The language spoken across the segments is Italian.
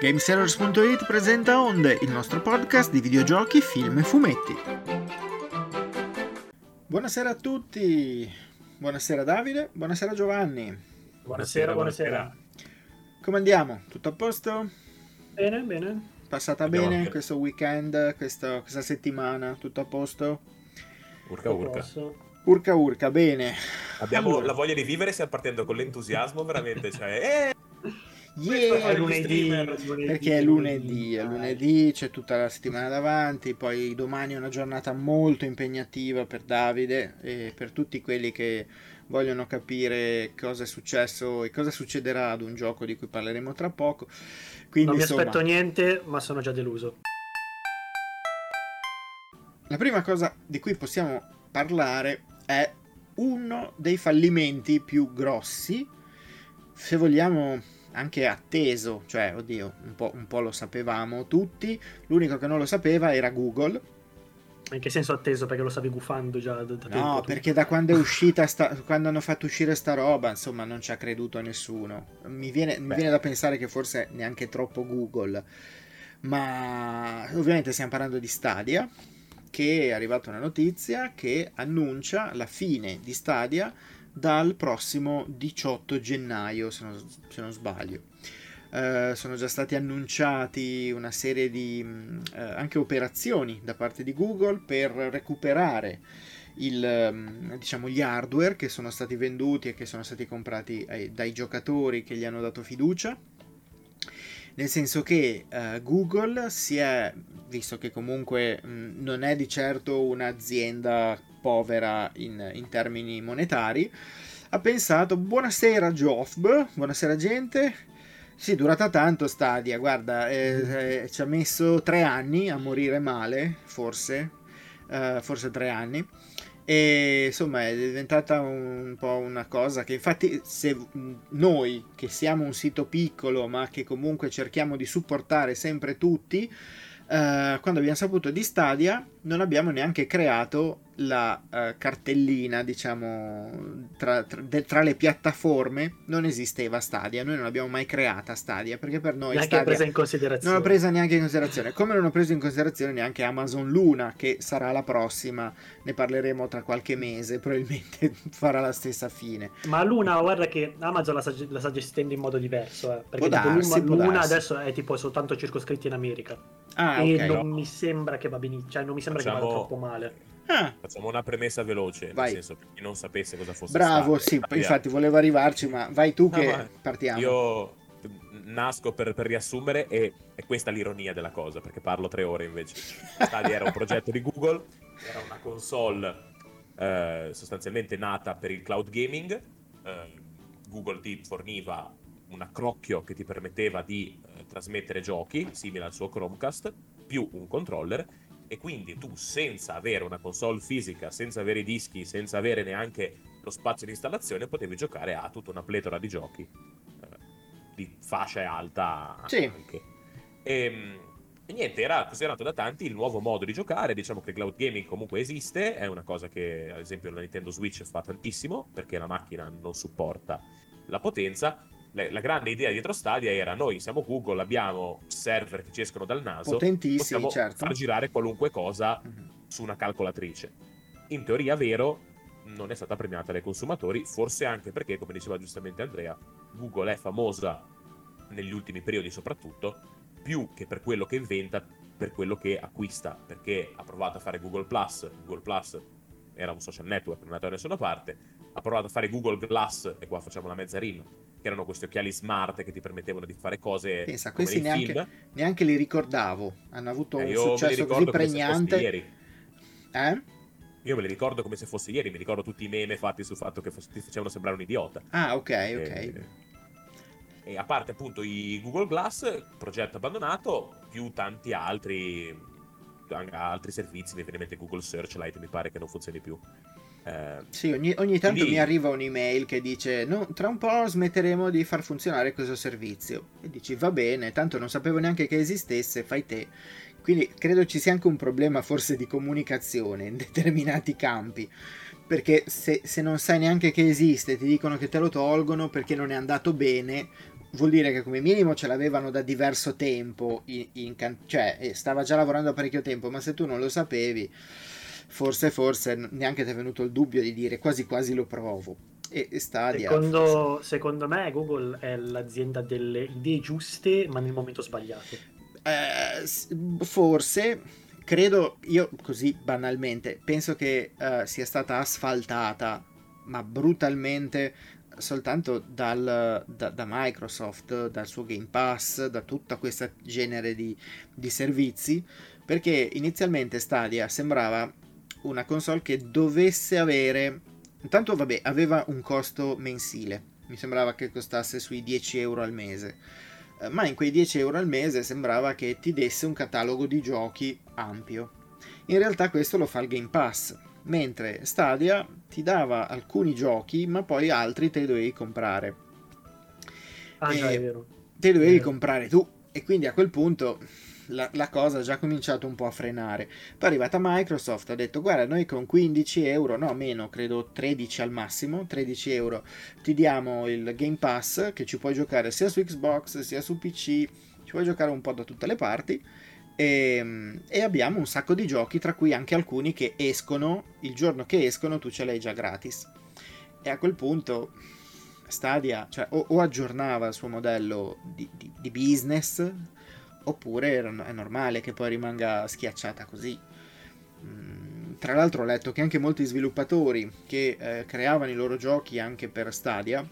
Gamesellers.it presenta Onde, il nostro podcast di videogiochi, film e fumetti. Buonasera a tutti, buonasera Davide, buonasera Giovanni. Buonasera, buonasera. Come andiamo? Tutto a posto? Bene, bene. Passata Andiamo bene anche. questo weekend, questo- questa settimana? Tutto a posto? Urca urca. Urca urca, bene. Abbiamo Allora. la voglia di vivere, stiamo partendo con l'entusiasmo veramente, cioè, eh, Yeah! È lunedì, Perché è lunedì, è lunedì, c'è tutta la settimana davanti, poi domani è una giornata molto impegnativa per Davide e per tutti quelli che vogliono capire cosa è successo e cosa succederà ad un gioco di cui parleremo tra poco. Quindi Non mi insomma, aspetto niente, ma sono già deluso. la prima cosa di cui possiamo parlare è uno dei fallimenti più grossi, se vogliamo anche atteso, cioè oddio, un po', un po' lo sapevamo tutti, l'unico che non lo sapeva era Google. In che senso atteso? Perché lo stavi gufando già da, da. No, perché da quando è uscita, sta- quando hanno fatto uscire sta roba, insomma, non ci ha creduto nessuno. Mi viene, mi viene da pensare che forse neanche troppo Google. Ma ovviamente stiamo parlando di Stadia, che è arrivata una notizia che annuncia la fine di Stadia dal prossimo 18 gennaio, se non, se non sbaglio. Eh, sono già stati annunciati una serie di mh, eh, anche operazioni da parte di Google per recuperare il, ehm, diciamo, gli hardware che sono stati venduti e che sono stati comprati ai- dai giocatori che gli hanno dato fiducia. Nel senso che eh, Google si è, visto che comunque mh, non è di certo un'azienda povera in, in termini monetari, ha pensato, buonasera Job, buonasera gente, sì, è durata tanto Stadia, guarda, eh, eh, ci ha messo tre anni a morire male, forse, eh, forse tre anni. E insomma è diventata un po' una cosa che infatti se noi che siamo un sito piccolo ma che comunque cerchiamo di supportare sempre tutti, eh, quando abbiamo saputo di Stadia non abbiamo neanche creato la eh, cartellina, diciamo, tra, tra- de- tra le piattaforme non esisteva Stadia, noi non l'abbiamo mai creata Stadia perché per noi Stadia presa in non considerazione. l'ho presa neanche in considerazione, come non ho preso in considerazione neanche Amazon Luna, che sarà la prossima, ne parleremo tra qualche mese, probabilmente farà la stessa fine. Ma Luna, guarda che Amazon la sta, la sta gestendo in modo diverso. Eh, perché darsi, Luna, Luna adesso è tipo soltanto circoscritta in America. Ah, e ok. non mi sembra che va benissimo. Cioè, non mi sembra che Facciamo- vada troppo male. Ah, facciamo una premessa veloce, Vai. nel senso per chi non sapesse cosa fosse bravo, stato. sì, Stadia. infatti volevo arrivarci, ma vai tu No, che ma partiamo. Io nasco per, per riassumere e è questa l'ironia della cosa, perché parlo tre ore invece. Stadia era un progetto di Google, era una console eh, sostanzialmente nata per il cloud gaming. Eh, Google ti forniva un accrocchio che ti permetteva di eh, trasmettere giochi, simile al suo Chromecast, più un controller, e quindi tu senza avere una console fisica, senza avere i dischi, senza avere neanche lo spazio di installazione, potevi giocare a tutta una pletora di giochi eh, di fascia alta Sì. anche. E, e niente, era considerato da tanti il nuovo modo di giocare. Diciamo che cloud gaming comunque esiste, è una cosa che ad esempio la Nintendo Switch fa tantissimo perché la macchina non supporta la potenza. La grande idea dietro Stadia era noi siamo Google, abbiamo server che ci escono dal naso, possiamo certo. far girare qualunque cosa Mhm. su una calcolatrice. In teoria vero, non è stata premiata dai consumatori, forse anche perché, come diceva giustamente Andrea, Google è famosa negli ultimi periodi soprattutto, più che per quello che inventa, per quello che acquista, perché ha provato a fare Google Plus, Google Plus era un social network, non è andato da nessuna parte, ha provato a fare Google Glass, e qua facciamo la mezza rima, che erano questi occhiali smart che ti permettevano di fare cose Pensa, questi neanche, neanche li ricordavo, hanno avuto Eh, un successo così pregnante. ieri. Eh? Io me li ricordo come se fosse ieri, mi ricordo tutti i meme fatti sul fatto che ti facevano sembrare un idiota. Ah, ok, ok. E, e a parte appunto i Google Glass, progetto abbandonato, più tanti altri, altri servizi, mi viene in mente Google Searchlight, mi pare che non funzioni più. Eh, Sì, ogni, ogni tanto Quindi- mi arriva un'email che dice no, tra un po' smetteremo di far funzionare questo servizio. E dici va bene, tanto non sapevo neanche che esistesse, fai te. Quindi credo ci sia anche un problema forse di comunicazione in determinati campi. Perché se, se non sai neanche che esiste, ti dicono che te lo tolgono perché non è andato bene, vuol dire che come minimo ce l'avevano da diverso tempo, in, in cioè eh, stava già lavorando parecchio tempo, ma se tu non lo sapevi, forse, forse neanche ti è venuto il dubbio di dire quasi quasi lo provo. E, e Stadia. Secondo, secondo me Google è l'azienda delle idee giuste, ma nel momento sbagliato. Eh, forse, credo, io così banalmente, penso che uh, sia stata asfaltata, ma brutalmente soltanto dal, da, da, Microsoft, dal suo Game Pass, da tutta questa genere di, di servizi, perché inizialmente Stadia sembrava una console che dovesse avere... Intanto, vabbè, aveva un costo mensile, mi sembrava che costasse sui 10 euro al mese, eh, ma in quei 10 euro al mese sembrava che ti desse un catalogo di giochi ampio. In realtà questo lo fa il Game Pass, mentre Stadia ti dava alcuni giochi, ma poi altri te li dovevi comprare. Ah, già, è vero. Te li dovevi comprare tu, e quindi a quel punto la, la, cosa ha già cominciato un po' a frenare. Poi è arrivata Microsoft, ha detto guarda noi con 15 euro, no meno, credo 13 al massimo, 13 euro, ti diamo il Game Pass che ci puoi giocare sia su Xbox sia su PC, ci puoi giocare un po' da tutte le parti. E, ehm, e, abbiamo un sacco di giochi, tra cui anche alcuni che escono, il giorno che escono tu ce l'hai già gratis. E a quel punto Stadia cioè, o, o aggiornava il suo modello di, di, di business, oppure è normale che poi rimanga schiacciata così. Mm, tra l'altro ho letto che anche molti sviluppatori che eh, creavano i loro giochi anche per Stadia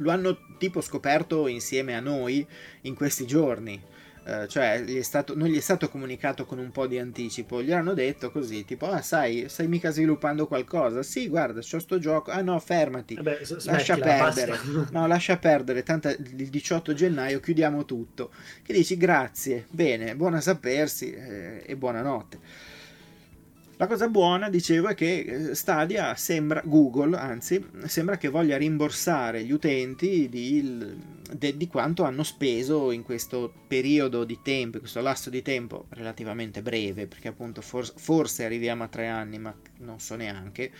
lo hanno tipo scoperto insieme a noi in questi giorni eh, cioè gli stato, non gli è stato comunicato con un po' di anticipo, gli hanno detto così, tipo, ah sai, stai mica sviluppando qualcosa? Sì, guarda, c'ho sto gioco, ah no, fermati, Vabbè, lascia perdere, no, lascia perdere, tanto il 18 gennaio chiudiamo tutto. Che dici, grazie, bene, buona sapersi eh, e buonanotte. La cosa buona, dicevo, è che eh, Stadia sembra, Google anzi, sembra che voglia rimborsare gli utenti di, di, quanto hanno speso in questo periodo di tempo, in questo lasso di tempo relativamente breve, perché appunto for, forse arriviamo a tre anni, ma non so neanche,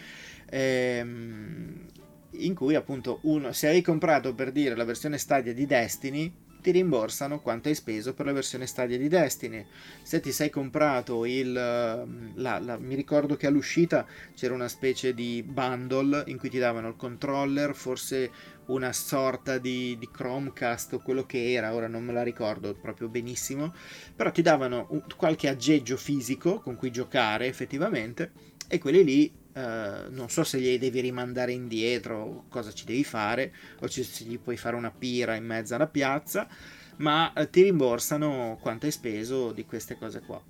ehm, in cui appunto uno, se hai comprato per dire la versione Stadia di Destiny, ti rimborsano quanto hai speso per la versione Stadia di Destiny. Se ti sei comprato il... La, la, mi ricordo che all'uscita c'era una specie di bundle in cui ti davano il controller, forse una sorta di, di Chromecast o quello che era, ora non me la ricordo proprio benissimo, però ti davano un, qualche aggeggio fisico con cui giocare effettivamente e quelli lì Uh, non so se li devi rimandare indietro, cosa ci devi fare, o se gli puoi fare una pira in mezzo alla piazza, ma uh, ti rimborsano quanto hai speso di queste cose qua.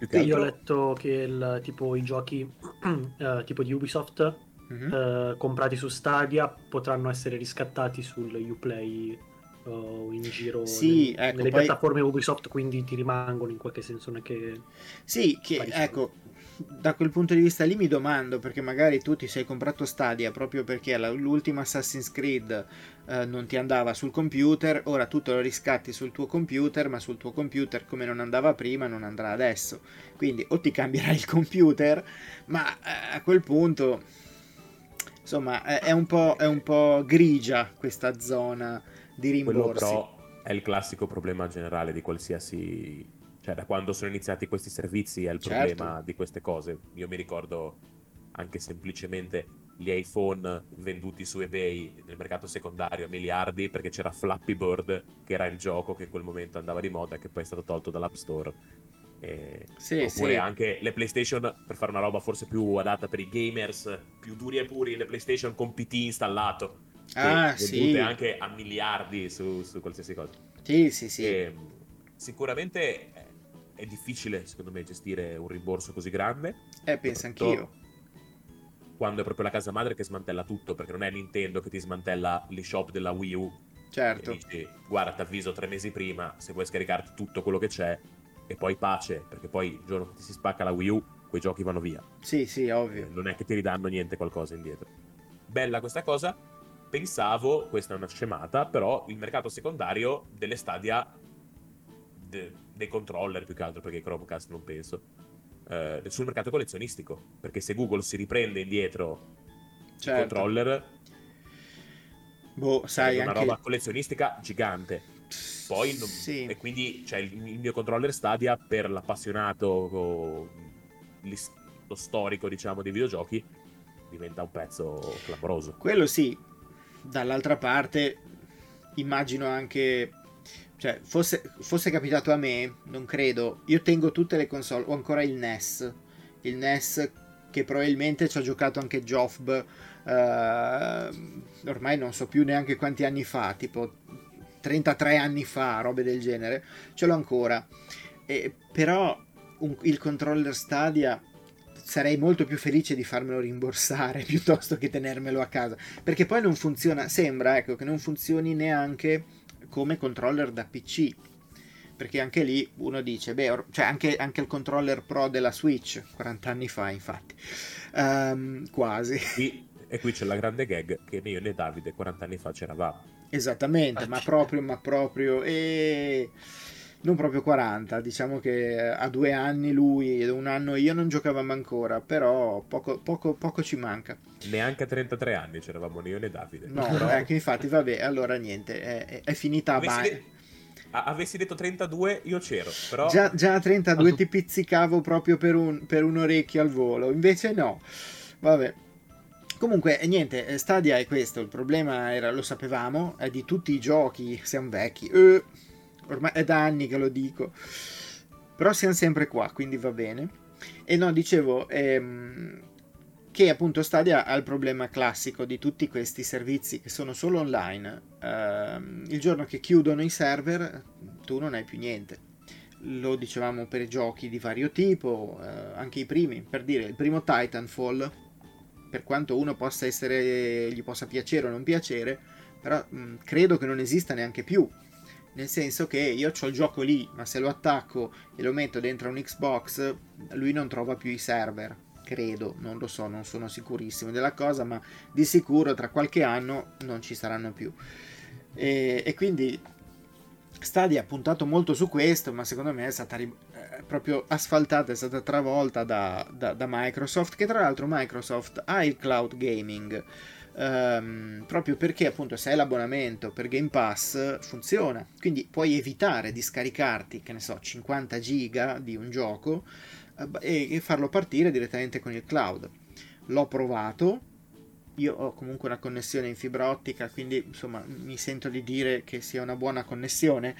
Altro... Io ho letto che il, tipo i giochi uh, tipo di Ubisoft mm-hmm. comprati su Stadia potranno essere riscattati sul Uplay o in giro sì, nel, ecco, nelle poi... piattaforme Ubisoft, quindi ti rimangono in qualche senso. Non è che sì, che, ecco, da quel punto di vista lì mi domando perché magari tu ti sei comprato Stadia proprio perché l'ultima Assassin's Creed eh, non ti andava sul computer, ora tu te lo riscatti sul tuo computer, ma sul tuo computer come non andava prima non andrà adesso. Quindi o ti cambierai il computer, ma eh, a quel punto insomma è, è, un è, un po', grigia questa zona di rimborsi. Quello però è il classico problema generale di qualsiasi cioè, da quando sono iniziati questi servizi è il certo. problema di queste cose. Io mi ricordo anche semplicemente gli iPhone venduti su eBay nel mercato secondario a miliardi perché c'era Flappy Bird che era il gioco che in quel momento andava di moda e che poi è stato tolto dall'App Store. E... Sì, oppure sì. anche le PlayStation per fare una roba forse più adatta per i gamers più duri e puri, le PlayStation con PT installato. Ah, sì. anche a miliardi su, su qualsiasi cosa. Sì, sì, sì. E, sicuramente è difficile, secondo me, gestire un rimborso così grande. Eh, penso anch'io. Quando è proprio la casa madre che smantella tutto, perché non è Nintendo che ti smantella l'eShop della Wii U. Certo. Dici, guarda, ti avviso tre mesi prima, se vuoi scaricarti tutto quello che c'è, e poi pace, perché poi il giorno che ti si spacca la Wii U, quei giochi vanno via. Sì, sì, ovvio. Non è che ti ridanno niente qualcosa indietro. Bella questa cosa. Pensavo, questa è una scemata, però il mercato secondario delle Stadia de, dei controller più che altro perché Chromecast non penso eh, sul mercato collezionistico perché se Google si riprende indietro certo. i controller Boh, sai, è una anche... roba collezionistica gigante. Poi, sì. e quindi cioè, il, il, mio controller Stadia per l'appassionato, lo storico, diciamo, dei videogiochi, diventa un pezzo clamoroso. Quello sì. Dall'altra parte, immagino anche cioè, fosse, fosse, capitato a me, non credo. Io tengo tutte le console, ho ancora il NES. Il NES che probabilmente ci ha giocato anche Joffb. Uh, ormai non so più neanche quanti anni fa, tipo 33 anni fa, robe del genere. Ce l'ho ancora. E, però un, il controller Stadia sarei molto più felice di farmelo rimborsare piuttosto che tenermelo a casa. Perché poi non funziona, sembra ecco, che non funzioni neanche come controller da PC. Perché anche lì uno dice, beh, or- cioè anche, anche, il controller pro della Switch, 40 anni fa infatti, um, quasi. Qui, e qui c'è la grande gag che né io né Davide 40 anni fa c'eravamo. Esattamente, ah, ma proprio, ma proprio, e non proprio 40, diciamo che a due anni lui e un anno io non giocavamo ancora, però poco, poco, poco ci manca. Neanche a 33 anni c'eravamo io né Davide. No, però... ecco, infatti, vabbè, allora niente, è, è finita a Avessi, avessi detto 32 io c'ero, però... Già, già a 32 ti pizzicavo proprio per un, per un orecchio al volo, invece no, vabbè. Comunque, niente, Stadia è questo, il problema era, lo sapevamo, è di tutti i giochi, siamo vecchi. Eh ormai è da anni che lo dico, però siamo sempre qua, quindi va bene. E no, dicevo ehm, che appunto Stadia ha il problema classico di tutti questi servizi che sono solo online. Ehm, il giorno che chiudono i server, tu non hai più niente. Lo dicevamo per giochi di vario tipo, eh, anche i primi, per dire il primo Titanfall, per quanto uno possa essere, gli possa piacere o non piacere, però mh, credo che non esista neanche più nel senso che io ho il gioco lì, ma se lo attacco e lo metto dentro un Xbox, lui non trova più i server. Credo, non lo so, non sono sicurissimo della cosa, ma di sicuro tra qualche anno non ci saranno più. E, e quindi Stadia ha puntato molto su questo, ma secondo me è stata ri- eh, proprio asfaltata, è stata travolta da, da, da Microsoft, che tra l'altro Microsoft ha il cloud gaming Um, proprio perché appunto se hai l'abbonamento per Game Pass funziona. Quindi puoi evitare di scaricarti che ne so 50 giga di un gioco uh, e, e, farlo partire direttamente con il cloud. L'ho provato. Io ho comunque una connessione in fibra ottica quindi insomma mi sento di dire che sia una buona connessione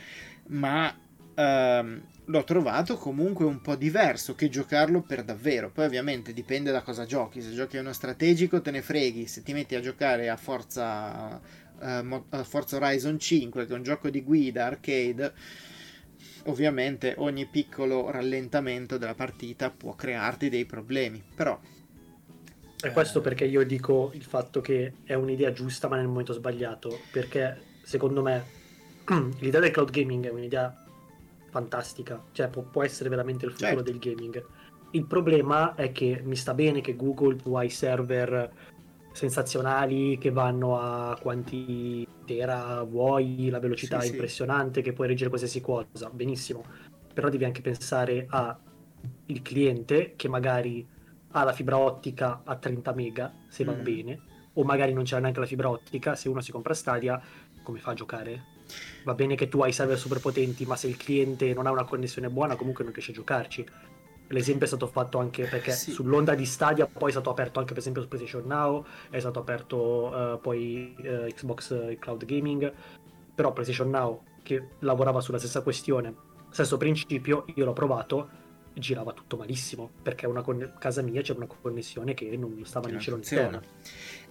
ma um, l'ho trovato comunque un po' diverso che giocarlo per davvero. Poi ovviamente dipende da cosa giochi. Se giochi a uno strategico te ne freghi, se ti metti a giocare a Forza, uh, a Forza Horizon 5, che è un gioco di guida arcade, ovviamente ogni piccolo rallentamento della partita può crearti dei problemi. Però... È questo perché io dico il fatto che è un'idea giusta ma nel momento sbagliato, perché secondo me l'idea del cloud gaming è un'idea fantastica, cioè può, può essere veramente il futuro certo. del gaming. Il problema è che mi sta bene che Google tu hai server sensazionali che vanno a quanti tera vuoi, la velocità sì, è impressionante, sì. che puoi reggere qualsiasi cosa, benissimo. Però devi anche pensare al cliente che magari ha la fibra ottica a 30 mega, se mm. va bene, o magari non c'è neanche la fibra ottica, se uno si compra Stadia, come fa a giocare? Va bene che tu hai server super potenti, ma se il cliente non ha una connessione buona, comunque non riesce a giocarci. L'esempio è stato fatto anche perché sì. sull'onda di Stadia poi è stato aperto anche per esempio su PlayStation Now, è stato aperto uh, poi uh, Xbox uh, Cloud Gaming, però PlayStation Now che lavorava sulla stessa questione, stesso principio, io l'ho provato, girava tutto malissimo perché una con- casa mia c'era una connessione che non stava né cielo né terra.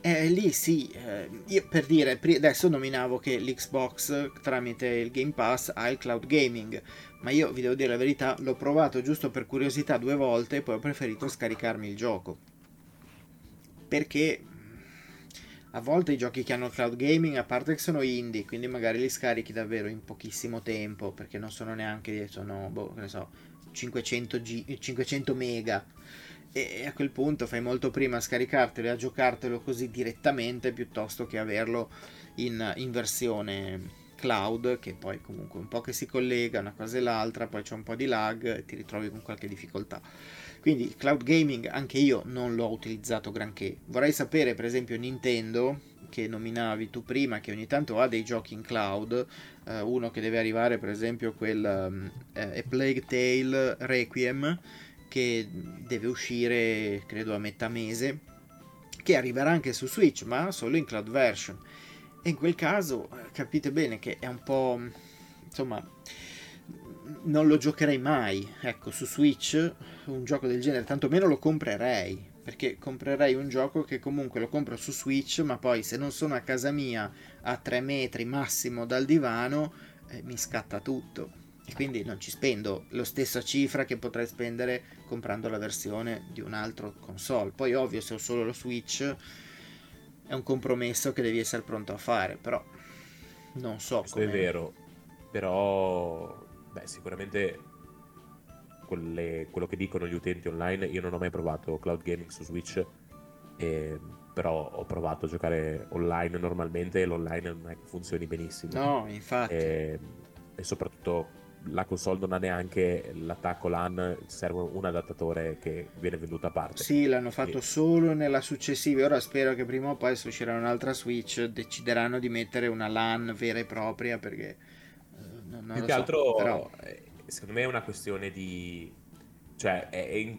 Eh, lì sì, eh, io per dire, adesso nominavo che l'Xbox tramite il Game Pass ha il cloud gaming, ma io vi devo dire la verità, l'ho provato giusto per curiosità due volte e poi ho preferito scaricarmi il gioco. Perché a volte i giochi che hanno cloud gaming, a parte che sono indie, quindi magari li scarichi davvero in pochissimo tempo, perché non sono neanche, sono, boh, ne so, 500, G, 500 mega e a quel punto fai molto prima a scaricartelo e a giocartelo così direttamente piuttosto che averlo in, in versione cloud che poi comunque un po' che si collega una cosa e l'altra poi c'è un po' di lag e ti ritrovi con qualche difficoltà. Quindi cloud gaming anche io non l'ho utilizzato granché. Vorrei sapere per esempio Nintendo che nominavi tu prima, che ogni tanto ha dei giochi in cloud, eh, uno che deve arrivare per esempio quel um, eh, Plague Tale Requiem, che deve uscire credo a metà mese, che arriverà anche su Switch, ma solo in cloud version. E in quel caso eh, capite bene che è un po' insomma non lo giocherei mai ecco su Switch un gioco del genere tantomeno lo comprerei perché comprerei un gioco che comunque lo compro su Switch, ma poi se non sono a casa mia a 3 metri massimo dal divano, eh, mi scatta tutto. E quindi non ci spendo la stessa cifra che potrei spendere comprando la versione di un altro console. Poi ovvio se ho solo lo Switch è un compromesso che devi essere pronto a fare, però non so. Questo com'è. è vero, però beh, sicuramente quelle, quello che dicono gli utenti online. Io non ho mai provato cloud gaming su Switch, e, però ho provato a giocare online normalmente e l'online non è che funzioni benissimo. No, infatti. E, e soprattutto la console non ha neanche l'attacco LAN, serve un adattatore che viene venduto a parte. Sì, l'hanno fatto e... solo nella successiva. Ora spero che prima o poi se uscirà un'altra Switch decideranno di mettere una LAN vera e propria perché eh, non, Più che so, altro però secondo me è una questione di... cioè è, è,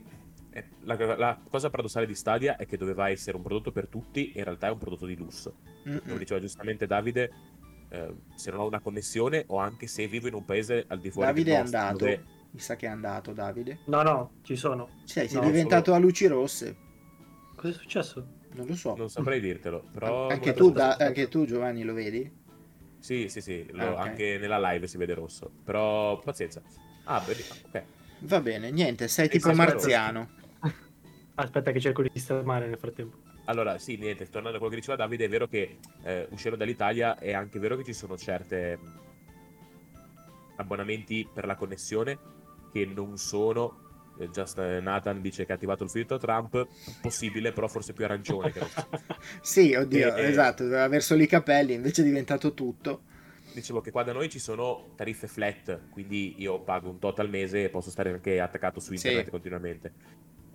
è, la, la, cosa paradossale di Stadia è che doveva essere un prodotto per tutti e in realtà è un prodotto di lusso. Mm-mm. Come diceva giustamente Davide, eh, se non ho una connessione o anche se vivo in un paese al di fuori Davide è andato. Dove... Mi sa che è andato Davide. No, no, ci sono. Cioè, sei no, diventato solo... a luci rosse. Cosa è successo? Non lo so. Non saprei dirtelo, però... Anche tu, da, anche tu Giovanni lo vedi? Sì, sì, sì, lo, ah, okay. anche nella live si vede rosso. Però pazienza. Ah, ok. Va bene, niente, sei tipo marziano. Aspetta che cerco di sistemare nel frattempo. Allora, sì, niente, tornando a quello che diceva Davide, è vero che eh, uscendo dall'Italia è anche vero che ci sono certe abbonamenti per la connessione che non sono eh, Just Nathan dice che ha attivato il filtro Trump possibile però forse più arancione sì oddio e, esatto doveva aver solo i capelli invece è diventato tutto. Dicevo che qua da noi ci sono tariffe flat quindi io pago un tot al mese e posso stare anche attaccato su internet sì. continuamente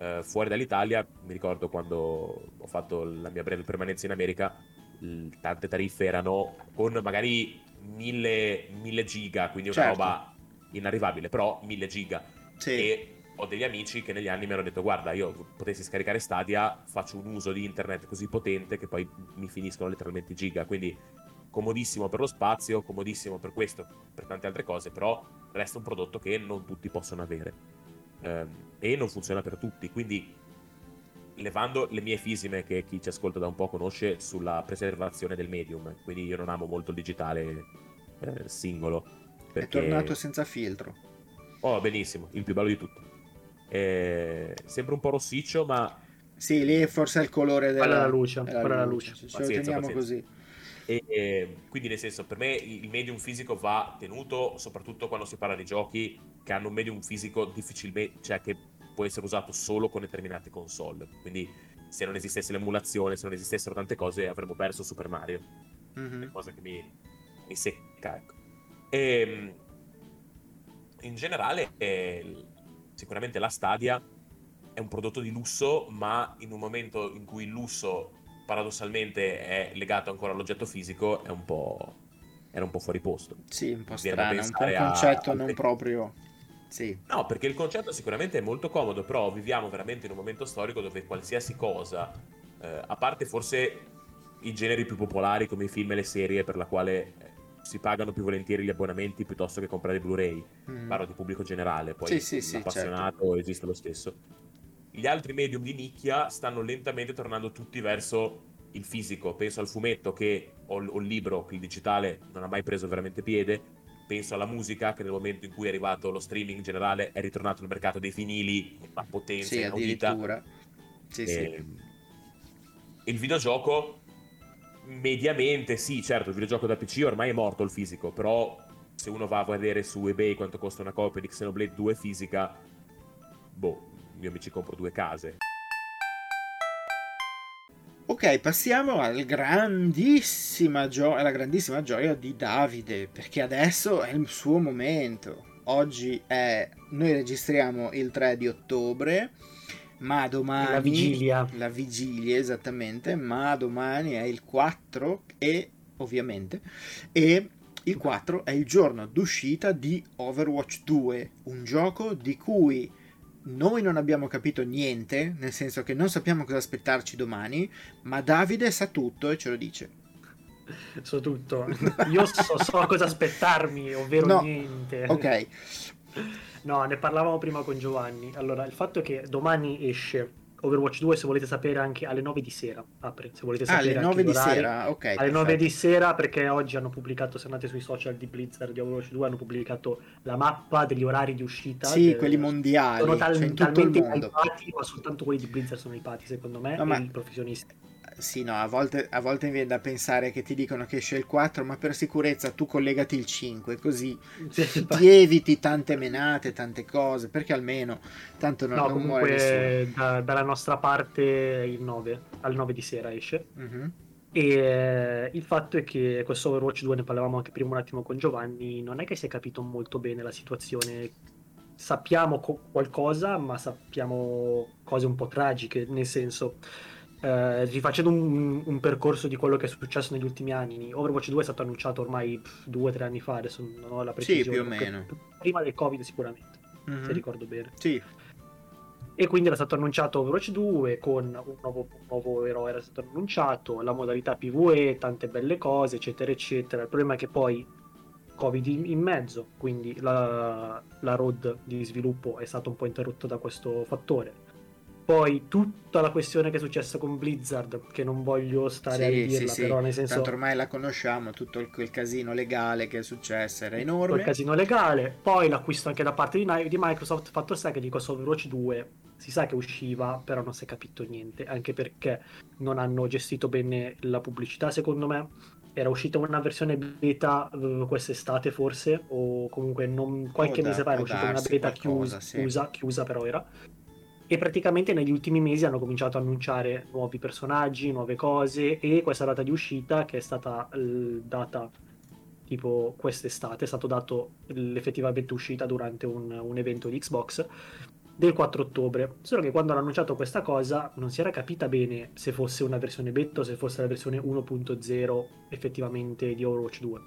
uh, fuori dall'Italia mi ricordo quando ho fatto la mia breve permanenza in America l- tante tariffe erano con magari 1000, 1000 giga quindi una certo. roba inarrivabile però 1000 giga sì. e ho degli amici che negli anni mi hanno detto guarda io potessi scaricare Stadia faccio un uso di internet così potente che poi mi finiscono letteralmente i giga quindi comodissimo per lo spazio comodissimo per questo per tante altre cose però resta un prodotto che non tutti possono avere ehm, e non funziona per tutti quindi levando le mie fisime che chi ci ascolta da un po' conosce sulla preservazione del medium quindi io non amo molto il digitale eh, singolo perché... è tornato senza filtro oh benissimo il più bello di tutto eh, sembra un po' rossiccio, ma. Sì, lì forse è il colore della quella la luce. Quella la luce. Ce lo teniamo pazienza. così. E, e, quindi, nel senso, per me il medium fisico va tenuto, soprattutto quando si parla di giochi che hanno un medium fisico difficilmente, cioè che può essere usato solo con determinate console. Quindi, se non esistesse l'emulazione, se non esistessero tante cose, avremmo perso Super Mario. Mm-hmm. È cosa che mi, mi secca, ecco. E, ehm, in generale, eh, sicuramente la Stadia è un prodotto di lusso, ma in un momento in cui il lusso paradossalmente è legato ancora all'oggetto fisico, è un po', era un po' fuori posto. Sì, un po' strano, un po' un concetto a... non proprio... Sì. No, perché il concetto sicuramente è molto comodo, però viviamo veramente in un momento storico dove qualsiasi cosa, eh, a parte forse i generi più popolari come i film e le serie per la quale eh, si pagano più volentieri gli abbonamenti piuttosto che comprare Blu-ray. Mm. Parlo di pubblico generale, poi sì, sì, l'appassionato certo. esiste lo stesso. Gli altri medium di nicchia stanno lentamente tornando tutti verso il fisico. Penso al fumetto che o il libro, che il digitale non ha mai preso veramente piede. Penso alla musica che nel momento in cui è arrivato lo streaming in generale è ritornato al mercato dei vinili a potenza sì, inaudita. Addirittura. Sì, e... sì. Ehm, il videogioco mediamente sì, certo, il videogioco da PC ormai è morto il fisico, però se uno va a vedere su eBay quanto costa una copia di Xenoblade 2 fisica, boh, io mi ci compro due case. Ok, passiamo al grandissima gio- alla grandissima gioia di Davide, perché adesso è il suo momento. Oggi è... noi registriamo il 3 di ottobre, ma domani... La vigilia. La vigilia, esattamente, ma domani è il 4 e ovviamente, e il 4 è il giorno d'uscita di Overwatch 2, un gioco di cui noi non abbiamo capito niente, nel senso che non sappiamo cosa aspettarci domani, ma Davide sa tutto e ce lo dice. So tutto. Io so, so cosa aspettarmi, ovvero no. niente. Ok. No, ne parlavamo prima con Giovanni. Allora, il fatto è che domani esce Overwatch 2 se volete sapere anche alle 9 di sera. Apre se volete sapere alle 9 di orari, sera ok alle perfetto. 9 di sera perché oggi hanno pubblicato se andate sui social di Blizzard di Overwatch 2 hanno pubblicato la mappa degli orari di uscita sì del... quelli mondiali sono tal- cioè in tutto talmente hypati ma soltanto quelli di Blizzard sono hypati secondo me no, ma... i professionisti sì, no, a volte, a volte mi viene da pensare che ti dicono che esce il 4, ma per sicurezza tu collegati il 5, così sì, ti eviti tante menate, tante cose, perché almeno tanto non, no, non muore da, dalla nostra parte il 9, alle 9 di sera esce. Mm-hmm. E eh, il fatto è che questo Overwatch 2, ne parlavamo anche prima un attimo con Giovanni, non è che si è capito molto bene la situazione. Sappiamo co- qualcosa, ma sappiamo cose un po' tragiche, nel senso eh, rifacendo un, un, percorso di quello che è successo negli ultimi anni, Overwatch 2 è stato annunciato ormai due o tre anni fa, adesso non ho la precisione. Sì, più o meno. Prima del Covid sicuramente, mm-hmm. se ricordo bene. Sì. E quindi era stato annunciato Overwatch 2 con un nuovo, un nuovo eroe era stato annunciato, la modalità PvE, tante belle cose, eccetera, eccetera. Il problema è che poi Covid in, in mezzo, quindi la, la road di sviluppo è stata un po' interrotta da questo fattore poi tutta la questione che è successa con Blizzard, che non voglio stare sì, a ridirla, sì, però sì. nel senso... Tanto ormai la conosciamo, tutto il, quel casino legale che è successo era enorme. Il casino legale, poi l'acquisto anche da parte di, di Microsoft, fatto sta che di questo Overwatch 2 si sa che usciva, però non si è capito niente, anche perché non hanno gestito bene la pubblicità secondo me. Era uscita una versione beta uh, quest'estate forse, o comunque non, qualche da, mese fa era uscita una beta qualcosa, chiusa, sì. chiusa, chiusa però era e praticamente negli ultimi mesi hanno cominciato a annunciare nuovi personaggi, nuove cose e questa data di uscita che è stata eh, data tipo quest'estate, è stato dato l'effettivamente uscita durante un, un, evento di Xbox del 4 ottobre. Solo che quando hanno annunciato questa cosa non si era capita bene se fosse una versione beta o se fosse la versione 1.0 effettivamente di Overwatch 2.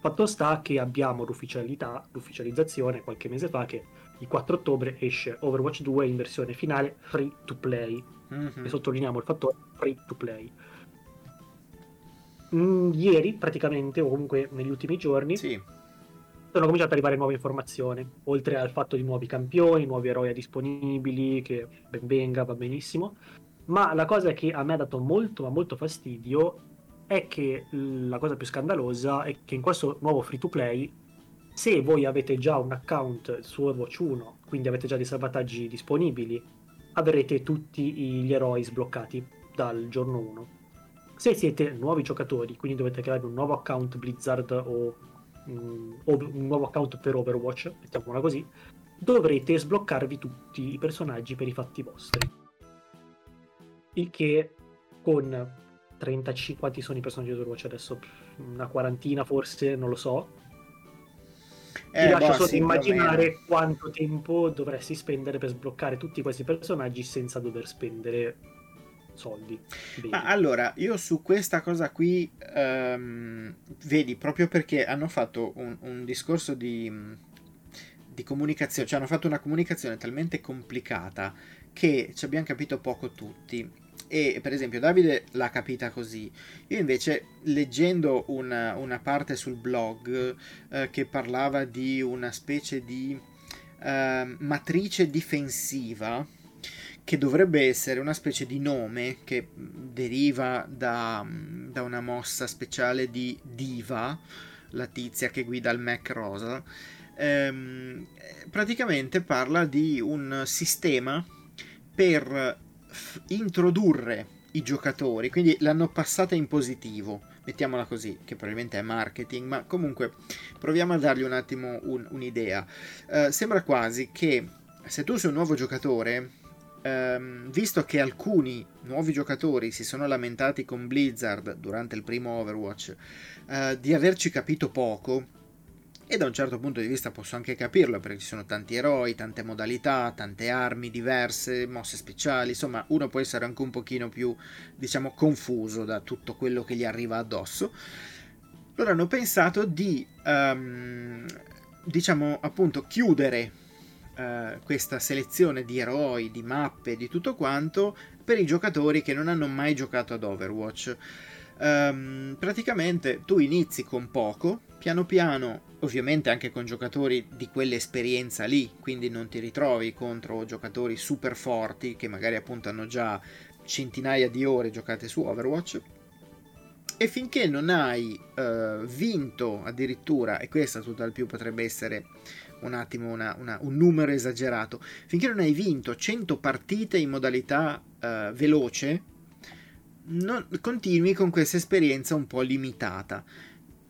Fatto sta che abbiamo l'ufficialità, l'ufficializzazione qualche mese fa che il 4 ottobre esce Overwatch 2 in versione finale free to play. Mm-hmm. E sottolineiamo il fattore free to play. Mm, ieri, praticamente, o comunque negli ultimi giorni, sì. sono cominciate ad arrivare nuove informazioni. Oltre al fatto di nuovi campioni, nuovi eroi disponibili, che ben venga, va benissimo. Ma la cosa che a me ha dato molto, ma molto fastidio è che la cosa più scandalosa è che in questo nuovo free to play se voi avete già un account su Overwatch 1, quindi avete già dei salvataggi disponibili, avrete tutti gli eroi sbloccati dal giorno 1. Se siete nuovi giocatori, quindi dovete creare un nuovo account Blizzard o, um, o un nuovo account per Overwatch, mettiamola così, dovrete sbloccarvi tutti i personaggi per i fatti vostri. Il che con 35 quanti sono i personaggi di Overwatch adesso? Una quarantina forse, non lo so eh, ti lascio boh, solo sì, immaginare quanto tempo dovresti spendere per sbloccare tutti questi personaggi senza dover spendere soldi. Ma allora, io su questa cosa qui, um, vedi, proprio perché hanno fatto un, un discorso di, di, comunicazione, cioè hanno fatto una comunicazione talmente complicata che ci abbiamo capito poco tutti e per esempio Davide l'ha capita così. Io invece leggendo una, una parte sul blog eh, che parlava di una specie di eh, matrice difensiva che dovrebbe essere una specie di nome che deriva da, da una mossa speciale di Diva la tizia che guida il Mac Rosa ehm, praticamente parla di un sistema per introdurre i giocatori, quindi l'hanno passata in positivo, mettiamola così, che probabilmente è marketing, ma comunque proviamo a dargli un attimo un, un'idea. Uh, sembra quasi che se tu sei un nuovo giocatore, um, visto che alcuni nuovi giocatori si sono lamentati con Blizzard durante il primo Overwatch uh, di averci capito poco, E da un certo punto di vista posso anche capirlo perché ci sono tanti eroi, tante modalità, tante armi diverse, mosse speciali, insomma uno può essere anche un pochino più, diciamo, confuso da tutto quello che gli arriva addosso. Loro hanno pensato di, um, diciamo, appunto, chiudere uh, questa selezione di eroi, di mappe, di tutto quanto per i giocatori che non hanno mai giocato ad Overwatch. Um, praticamente tu inizi con poco, piano piano, ovviamente anche con giocatori di quell'esperienza lì, quindi non ti ritrovi contro giocatori super forti che magari appunto hanno già centinaia di ore giocate su Overwatch. E finché non hai uh, vinto addirittura, e questo tutt'al più potrebbe essere un attimo una, una, un numero esagerato, finché non hai vinto 100 partite in modalità uh, veloce, non, continui con questa esperienza un po' limitata.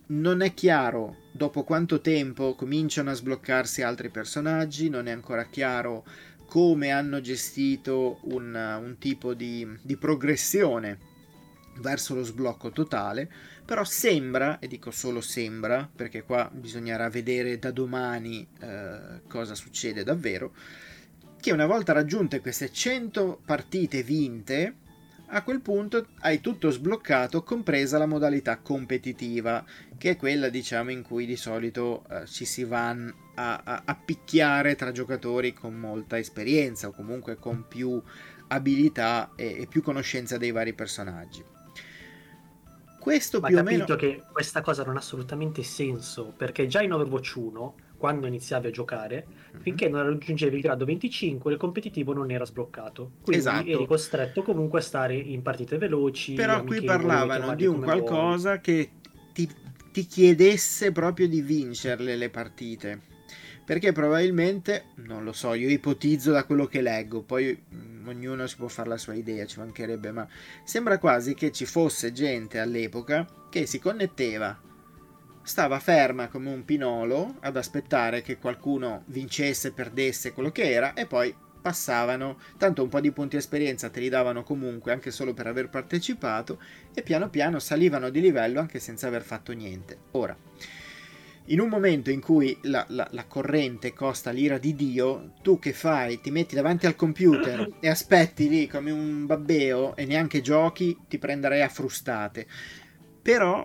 Non è chiaro dopo quanto tempo cominciano a sbloccarsi altri personaggi, non è ancora chiaro come hanno gestito un, un tipo di, di progressione verso lo sblocco totale, però sembra, e dico solo sembra, perché qua bisognerà vedere da domani eh, cosa succede davvero, che una volta raggiunte queste 100 partite vinte, a quel punto hai tutto sbloccato, compresa la modalità competitiva, che è quella diciamo in cui di solito eh, ci si va a, a, a, picchiare tra giocatori con molta esperienza o comunque con più abilità e, e più conoscenza dei vari personaggi. Questo Ma più o meno... che questa cosa non ha assolutamente senso, perché già in Overwatch 1 quando iniziavi a giocare, mm-hmm. finché non raggiungevi il grado 25 il competitivo non era sbloccato. Quindi esatto. eri costretto comunque a stare in partite veloci. Però qui parlavano di un qualcosa vuoi. che ti, ti chiedesse proprio di vincerle le partite. Perché probabilmente, non lo so, io ipotizzo da quello che leggo, poi mm, ognuno si può fare la sua idea, ci mancherebbe, ma sembra quasi che ci fosse gente all'epoca che si connetteva stava ferma come un pinolo ad aspettare che qualcuno vincesse, perdesse quello che era e poi passavano, tanto un po' di punti esperienza te li davano comunque anche solo per aver partecipato e piano piano salivano di livello anche senza aver fatto niente. Ora, in un momento in cui la, la, la, corrente costa l'ira di Dio, tu che fai? Ti metti davanti al computer e aspetti lì come un babbeo e neanche giochi, ti prenderei a frustate. Però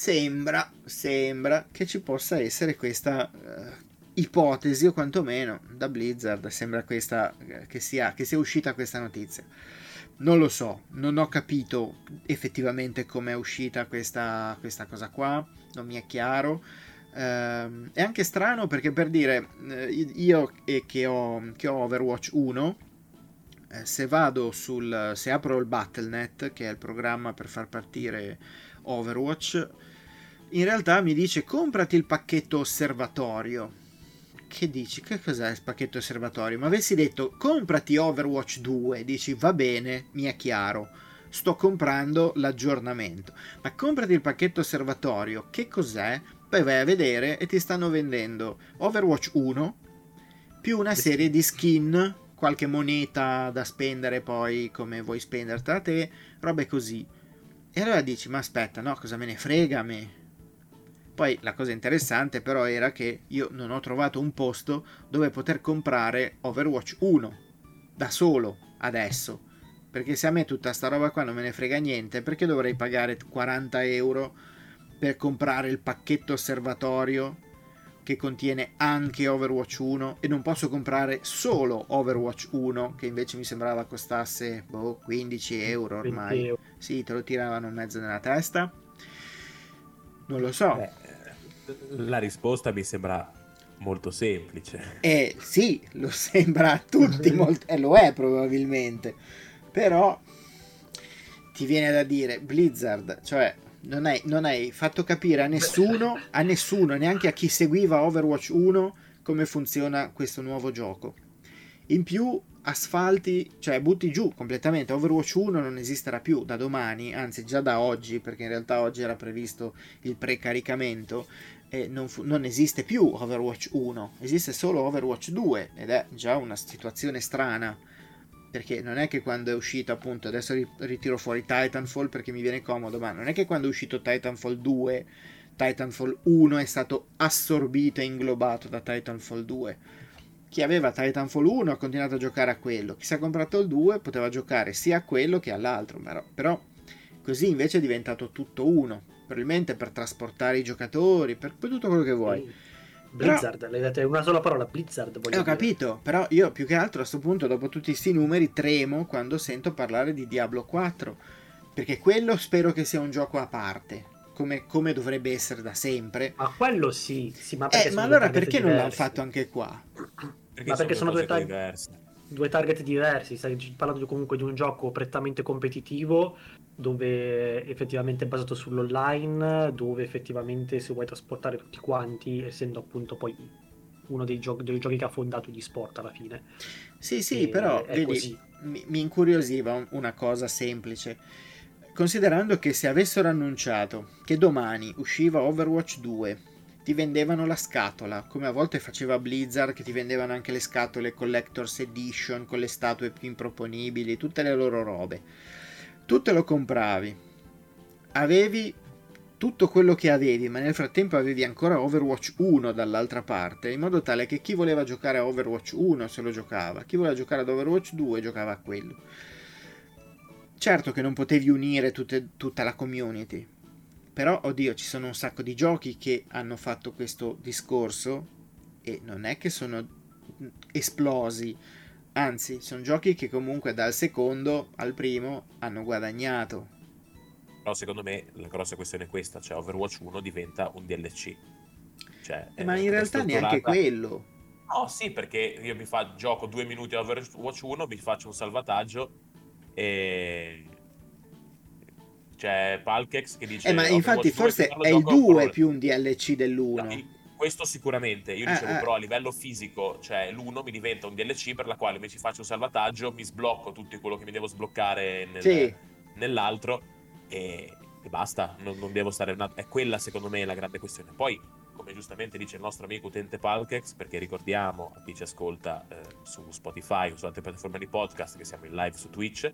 sembra, sembra che ci possa essere questa uh, ipotesi, o quantomeno da Blizzard sembra questa, uh, che, sia, che sia uscita questa notizia. Non lo so, non ho capito effettivamente come è uscita questa, questa, cosa qua, non mi è chiaro. Uh, è anche strano perché per dire, eh, io che ho, che ho Overwatch 1, eh, se vado sul, se apro il Battle.net, che è il programma per far partire Overwatch, in realtà mi dice comprati il pacchetto osservatorio. Che dici? Che cos'è il pacchetto osservatorio? Ma avessi detto comprati Overwatch 2, dici va bene, mi è chiaro. Sto comprando l'aggiornamento. Ma comprati il pacchetto osservatorio, che cos'è? Poi vai a vedere e ti stanno vendendo Overwatch 1 più una serie di skin, qualche moneta da spendere poi come vuoi spendertela te, robe così. E allora dici, ma aspetta, no, cosa me ne frega a me? Poi la cosa interessante però era che io non ho trovato un posto dove poter comprare Overwatch 1 da solo adesso. Perché se a me tutta sta roba qua non me ne frega niente, perché dovrei pagare 40 euro per comprare il pacchetto osservatorio che contiene anche Overwatch 1 e non posso comprare solo Overwatch 1 che invece mi sembrava costasse boh, 15 euro ormai. Euro. Sì, te lo tiravano in mezzo nella testa. Non lo so. Beh, la risposta mi sembra molto semplice. Eh sì, lo sembra a tutti, molto, e eh, lo è probabilmente. Però ti viene da dire, Blizzard, cioè non hai, non hai fatto capire a nessuno, a nessuno, neanche a chi seguiva Overwatch 1, come funziona questo nuovo gioco. In più asfalti, cioè butti giù completamente. Overwatch 1 non esisterà più da domani, anzi già da oggi, perché in realtà oggi era previsto il precaricamento. E non, fu- non esiste più Overwatch 1, esiste solo Overwatch 2 ed è già una situazione strana. Perché non è che quando è uscito, appunto, adesso ritiro fuori Titanfall perché mi viene comodo, ma non è che quando è uscito Titanfall 2 Titanfall 1 è stato assorbito e inglobato da Titanfall 2. Chi aveva Titanfall 1 ha continuato a giocare a quello, chi si è comprato il 2 poteva giocare sia a quello che all'altro, però, però così invece è diventato tutto uno, probabilmente per trasportare i giocatori, per tutto quello che vuoi. Blizzard, però, l'hai detto una sola parola, Blizzard. Voglio eh, ho dire. capito, però io più che altro a questo punto, dopo tutti questi numeri, tremo quando sento parlare di Diablo 4, perché quello spero che sia un gioco a parte, come, come dovrebbe essere da sempre. Ma quello sì, sì ma, eh, ma allora perché diversi? non l'hanno fatto anche qua? Perché ma perché sono, sono due, diverse due target diversi, stai parlando comunque di un gioco prettamente competitivo dove effettivamente è basato sull'online, dove effettivamente se vuoi trasportare tutti quanti, essendo appunto poi uno dei, giochi, dei giochi che ha fondato gli sport alla fine. Sì, sì, e però vedi, mi, mi incuriosiva una cosa semplice. Considerando che se avessero annunciato che domani usciva Overwatch 2 ti vendevano la scatola, come a volte faceva Blizzard che ti vendevano anche le scatole Collector's Edition con le statue più improponibili, tutte le loro robe. Tu te lo compravi, avevi tutto quello che avevi, ma nel frattempo avevi ancora Overwatch 1 dall'altra parte, in modo tale che chi voleva giocare a Overwatch 1 se lo giocava, chi voleva giocare ad Overwatch 2 giocava a quello. Certo che non potevi unire tutte, tutta la community, però, oddio, ci sono un sacco di giochi che hanno fatto questo discorso e non è che sono esplosi. Anzi, sono giochi che comunque dal secondo al primo hanno guadagnato. Però secondo me la grossa questione è questa, cioè Overwatch 1 diventa un DLC. Cioè, eh, ma in realtà neanche quello. No, sì, perché io mi fa gioco due minuti a Overwatch 1, mi faccio un salvataggio e c'è Palkex che dice... Eh, ma infatti forse è il 2 più un DLC dell'1. No, questo sicuramente, io dicevo ah, però a livello fisico, cioè l'1 mi diventa un DLC per la quale ci faccio un salvataggio, mi sblocco tutto quello che mi devo sbloccare nel, sì. nell'altro e, e basta, non, non, devo stare... È quella secondo me la grande questione. Poi, come giustamente dice il nostro amico utente Palkex, perché ricordiamo a chi ci ascolta eh, su Spotify o su altre piattaforme di podcast che siamo in live su Twitch,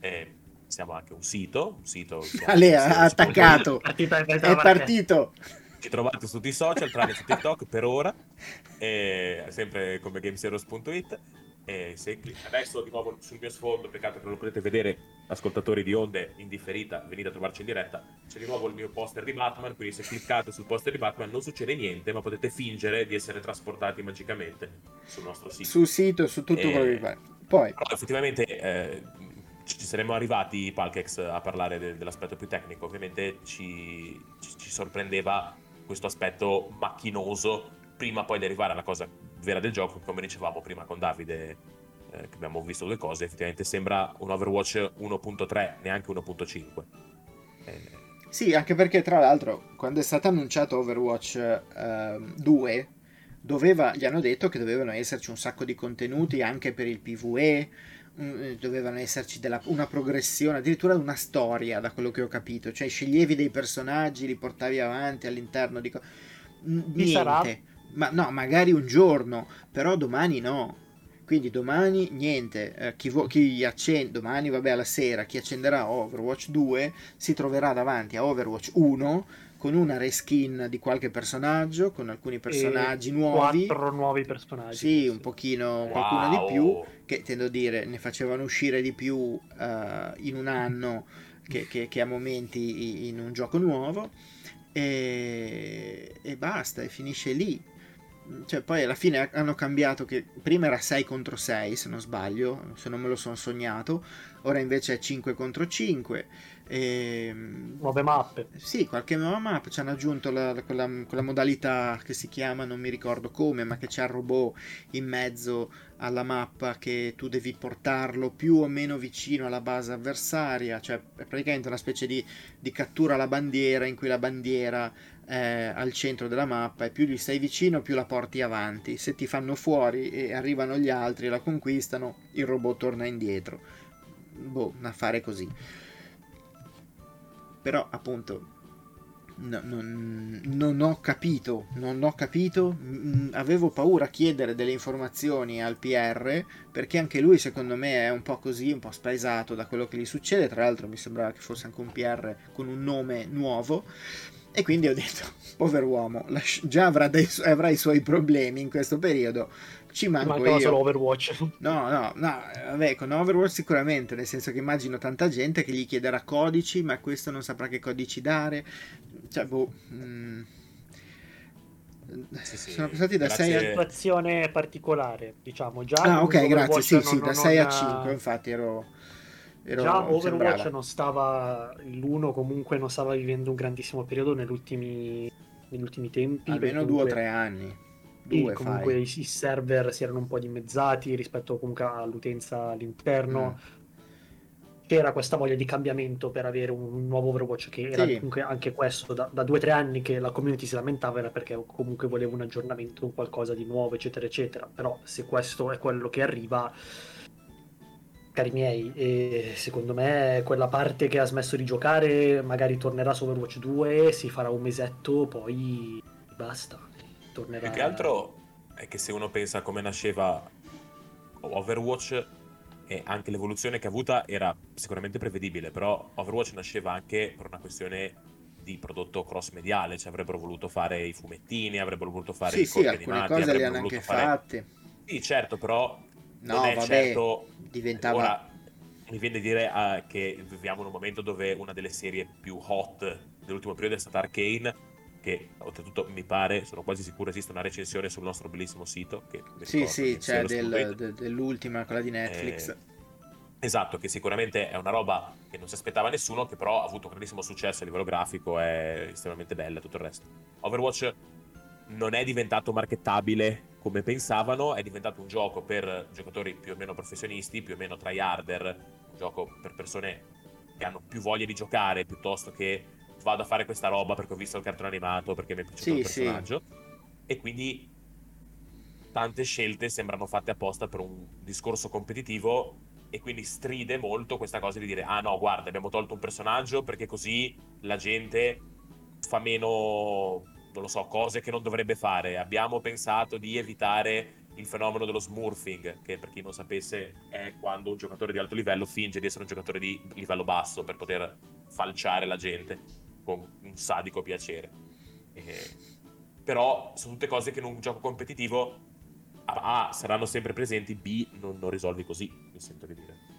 eh, siamo anche un sito, un sito Ale, ha attaccato, è partito. Ci trovate su tutti i social, tranne su TikTok per ora, e sempre come gameseros.it. E se, adesso di nuovo sul mio sfondo, peccato che non lo potete vedere, ascoltatori di onde indifferita, venite a trovarci in diretta. C'è di nuovo il mio poster di Batman. Quindi, se cliccate sul poster di Batman, non succede niente, ma potete fingere di essere trasportati magicamente sul nostro sito. Sul sito, su tutto e... quello che vi pare. Poi, però, effettivamente, eh, ci saremmo arrivati, Palkex, a parlare de- dell'aspetto più tecnico. Ovviamente ci, ci, ci, sorprendeva questo aspetto macchinoso prima poi di arrivare alla cosa vera del gioco, come dicevamo prima con Davide, eh, che abbiamo visto due cose, effettivamente sembra un Overwatch 1.3, neanche 1.5. Eh... Sì, anche perché tra l'altro quando è stato annunciato Overwatch eh, 2, doveva, gli hanno detto che dovevano esserci un sacco di contenuti anche per il PvE, eh, dovevano esserci della, una progressione, addirittura una storia, da quello che ho capito. Cioè, sceglievi dei personaggi, li portavi avanti all'interno di. Co- niente. Sarà? Ma no, magari un giorno, però domani no. Quindi domani niente, eh, chi, vo- chi accende, domani vabbè alla sera, chi accenderà Overwatch 2 si troverà davanti a Overwatch 1 con una reskin di qualche personaggio, con alcuni personaggi e nuovi. Quattro nuovi personaggi. Sì, un pochino, wow. qualcuno di più, che tendo a dire ne facevano uscire di più uh, in un anno che, che, che, a momenti in un gioco nuovo. E, e basta, e finisce lì. Cioè, poi alla fine hanno cambiato che prima era 6 contro 6, se non sbaglio, se non me lo sono sognato, ora invece è 5 contro 5 e, ehm, nuove mappe. Sì, qualche nuova mappa. Ci hanno aggiunto la, quella, quella, modalità che si chiama, non mi ricordo come, ma che c'è il robot in mezzo alla mappa che tu devi portarlo più o meno vicino alla base avversaria. Cioè, è praticamente una specie di, di cattura alla bandiera in cui la bandiera è al centro della mappa e più gli stai vicino più la porti avanti. Se ti fanno fuori e arrivano gli altri e la conquistano, il robot torna indietro. Boh, un affare così però appunto no, non, non, ho capito, non ho capito, mm, avevo paura a chiedere delle informazioni al PR perché anche lui secondo me è un po' così, un po' spaesato da quello che gli succede, tra l'altro mi sembrava che fosse anche un PR con un nome nuovo E quindi ho detto, pover'uomo, già avrà, dei, avrà i suoi problemi in questo periodo, ci manco Mancava io. solo Overwatch. No, no, no, vabbè, con Overwatch sicuramente, nel senso che immagino tanta gente che gli chiederà codici, ma questo non saprà che codici dare. Cioè, boh... Mm. Sì, sì, Sono passati da grazie. 6 È a... una situazione particolare, diciamo. Già Ah, ok, grazie, Overwatch sì, non- sì, da non- 6 a non- 5, infatti ero... ero Già Overwatch non stava, l'1 comunque non stava vivendo un grandissimo periodo negli ultimi, negli ultimi tempi. Almeno due o tre anni. Due comunque i, i server si erano un po' dimezzati rispetto comunque all'utenza all'interno. Mm. C'era questa voglia di cambiamento per avere un nuovo Overwatch che era Sì. comunque anche questo da, da due o tre anni che la community si lamentava era perché comunque voleva un aggiornamento, un qualcosa di nuovo eccetera eccetera però se questo è quello che arriva cari miei e secondo me quella parte che ha smesso di giocare magari tornerà su Overwatch 2 si farà un mesetto poi basta tornerà Più che altro è che se uno pensa a come nasceva Overwatch e anche l'evoluzione che ha avuta era sicuramente prevedibile, però Overwatch nasceva anche per una questione di prodotto cross mediale, cioè avrebbero voluto fare i fumettini, avrebbero voluto fare Sì, i sì, animati, cose le avrebbero hanno voluto anche fare... fatte. Sì, certo, però No, non è vabbè, certo diventava... Ora mi viene a dire ah, che viviamo in un momento dove una delle serie più hot dell'ultimo periodo è stata Arcane, che oltretutto mi pare, sono quasi sicuro esiste una recensione sul nostro bellissimo sito. Che Sì, sì, c'è lo del- scrivete. de- dell'ultima, quella di Netflix. Eh, Esatto, che sicuramente è una roba che non si aspettava nessuno, che però ha avuto un grandissimo successo a livello grafico, è estremamente bella e tutto il resto. Overwatch non è diventato markettabile come pensavano, è diventato un gioco per giocatori più o meno professionisti, più o meno tryharder, un gioco per persone che hanno più voglia di giocare piuttosto che vado a fare questa roba perché ho visto il cartone animato, perché mi è piaciuto Sì, il sì. personaggio. E quindi tante scelte sembrano fatte apposta per un discorso competitivo e quindi stride molto questa cosa di dire ah no guarda abbiamo tolto un personaggio perché così la gente fa meno non lo so cose che non dovrebbe fare. Abbiamo pensato di evitare il fenomeno dello smurfing che per chi non sapesse è quando un giocatore di alto livello finge di essere un giocatore di livello basso per poter falciare la gente con un sadico piacere. E- però sono tutte cose che in un gioco competitivo A, A, saranno sempre presenti, B non, non risolvi così, mi sento di dire.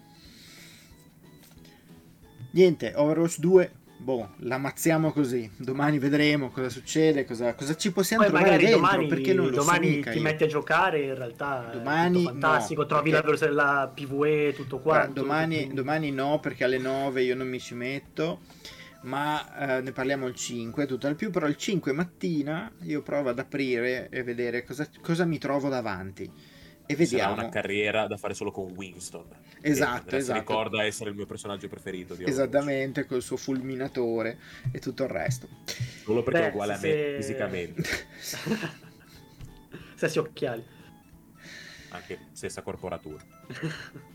Niente, Overwatch 2, boh, l'ammazziamo così. Domani vedremo cosa succede, cosa, cosa ci possiamo Poi trovare dentro, domani, perché non lo domani so ti io. metti a giocare, in realtà Domani fantastico, no, trovi perché- la, la PvE, tutto quanto. domani, tutto- domani no, perché alle 9 io non mi ci metto, ma eh, ne parliamo il 5, tutto al più, però il 5 mattina io provo ad aprire e vedere cosa, cosa mi trovo davanti. E Sarà vediamo. una carriera da fare solo con Winston. Esatto, esatto. ricorda essere il mio personaggio preferito di. Esattamente, col suo fulminatore e tutto il resto. Solo perché Beh, è uguale a me se- fisicamente, Stessi occhiali. anche stessa corporatura.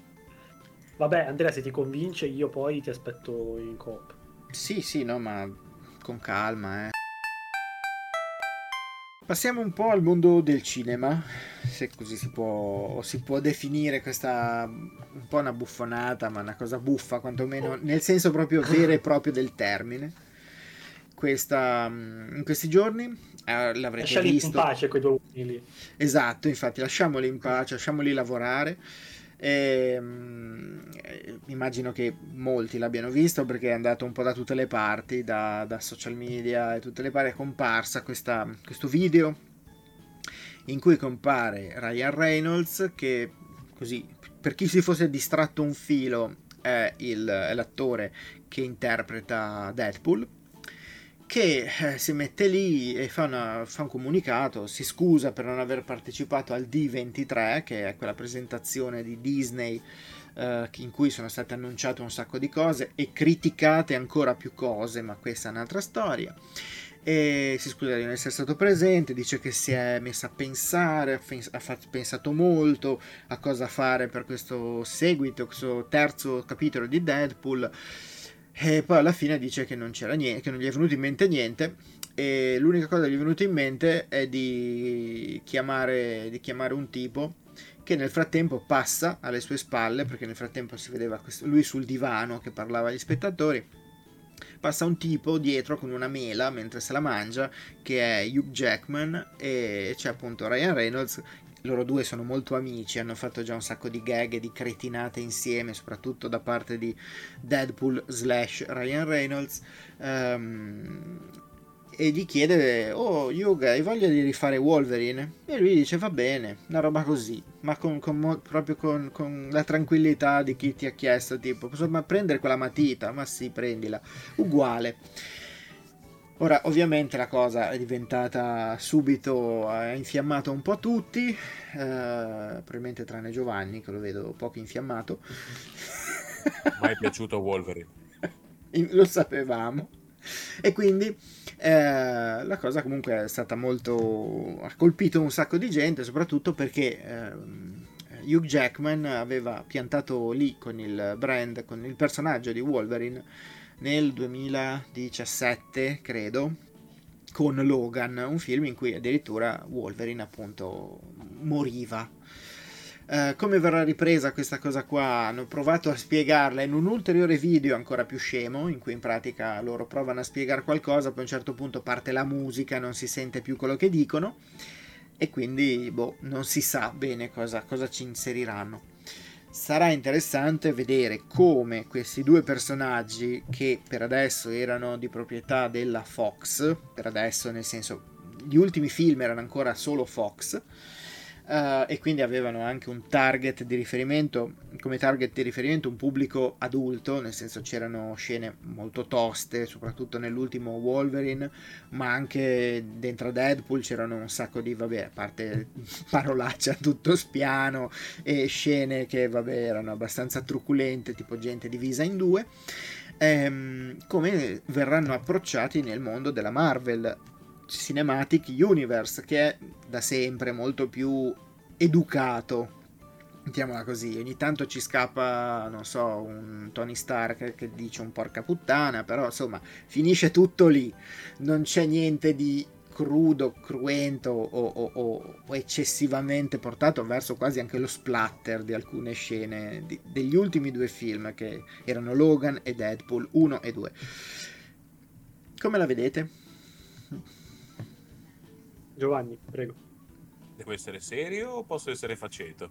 Vabbè, Andrea, se ti convince, io poi ti aspetto in coop. Sì, sì, no, ma con calma, eh. Passiamo un po' al mondo del cinema, se così si può, si può definire questa un po' una buffonata, ma una cosa buffa, quantomeno nel senso proprio vero e proprio del termine. Questa, mm, in questi giorni eh, l'avrete Lasciali in visto. pace quei due uomini lì. Esatto, infatti lasciamoli in pace, lasciamoli lavorare. Ehm, eh, immagino che molti l'abbiano visto perché è andato un po' da tutte le parti, da, da social media e tutte le parti, è comparsa questa- questo video in cui compare Ryan Reynolds che così per chi si fosse distratto un filo è, il- è l'attore che interpreta Deadpool che eh, si mette lì e fa, una- fa un comunicato, si scusa per non aver partecipato al D23, che è quella presentazione di Disney eh, in cui sono state annunciate un sacco di cose e criticate ancora più cose, ma questa è un'altra storia. E si scusa di non essere stato presente, dice che si è messa a pensare, ha pensato molto a cosa fare per questo seguito, questo terzo capitolo di Deadpool. E poi alla fine dice che non c'era niente, che non gli è venuto in mente niente. E l'unica cosa che gli è venuta in mente è di chiamare, di chiamare un tipo che nel frattempo passa alle sue spalle, perché nel frattempo si vedeva questo- lui sul divano che parlava agli spettatori. passa un tipo dietro con una mela mentre se la mangia che è Hugh Jackman e c'è appunto Ryan Reynolds loro due sono molto amici, hanno fatto già un sacco di gag e di cretinate insieme, soprattutto da parte di Deadpool slash Ryan Reynolds. Um, e gli chiede, oh Yuga, hai voglia di rifare Wolverine? E lui dice, va bene, una roba così, ma con, con, proprio con, con, la tranquillità di chi ti ha chiesto, tipo, posso prendere quella matita? Ma sì, prendila. Uguale. Ora, ovviamente la cosa è diventata subito, ha infiammato un po' tutti, eh, probabilmente tranne Giovanni, che lo vedo poco infiammato. Mai piaciuto Wolverine. lo sapevamo. E quindi eh, la cosa comunque è stata molto... ha colpito un sacco di gente, soprattutto perché eh, Hugh Jackman aveva piantato lì con il brand, con il personaggio di Wolverine nel 2017, credo, con Logan, un film in cui addirittura Wolverine appunto moriva. Uh, come verrà ripresa questa cosa qua? Hanno provato a spiegarla in un ulteriore video ancora più scemo, in cui in pratica loro provano a spiegare qualcosa, poi a un certo punto parte la musica, non si sente più quello che dicono, e quindi boh, non si sa bene cosa, cosa ci inseriranno sarà interessante vedere come questi due personaggi che per adesso erano di proprietà della Fox, per adesso nel senso gli ultimi film erano ancora solo Fox, uh, e quindi avevano anche un target di riferimento, come target di riferimento un pubblico adulto, nel senso c'erano scene molto toste, soprattutto nell'ultimo Wolverine, ma anche dentro Deadpool c'erano un sacco di, vabbè, a parte parolaccia tutto spiano e scene che, vabbè, erano abbastanza truculente, tipo gente divisa in due. Ehm, come verranno approcciati nel mondo della Marvel Cinematic Universe, che è da sempre molto più educato. Mettiamola così, ogni tanto ci scappa, non so, un Tony Stark che dice un porca puttana, però insomma finisce tutto lì, non c'è niente di crudo, cruento o, o, o, eccessivamente portato verso quasi anche lo splatter di alcune scene di, degli ultimi due film che erano Logan e Deadpool 1 e 2. Come la vedete? Giovanni, prego. Devo essere serio o posso essere faceto?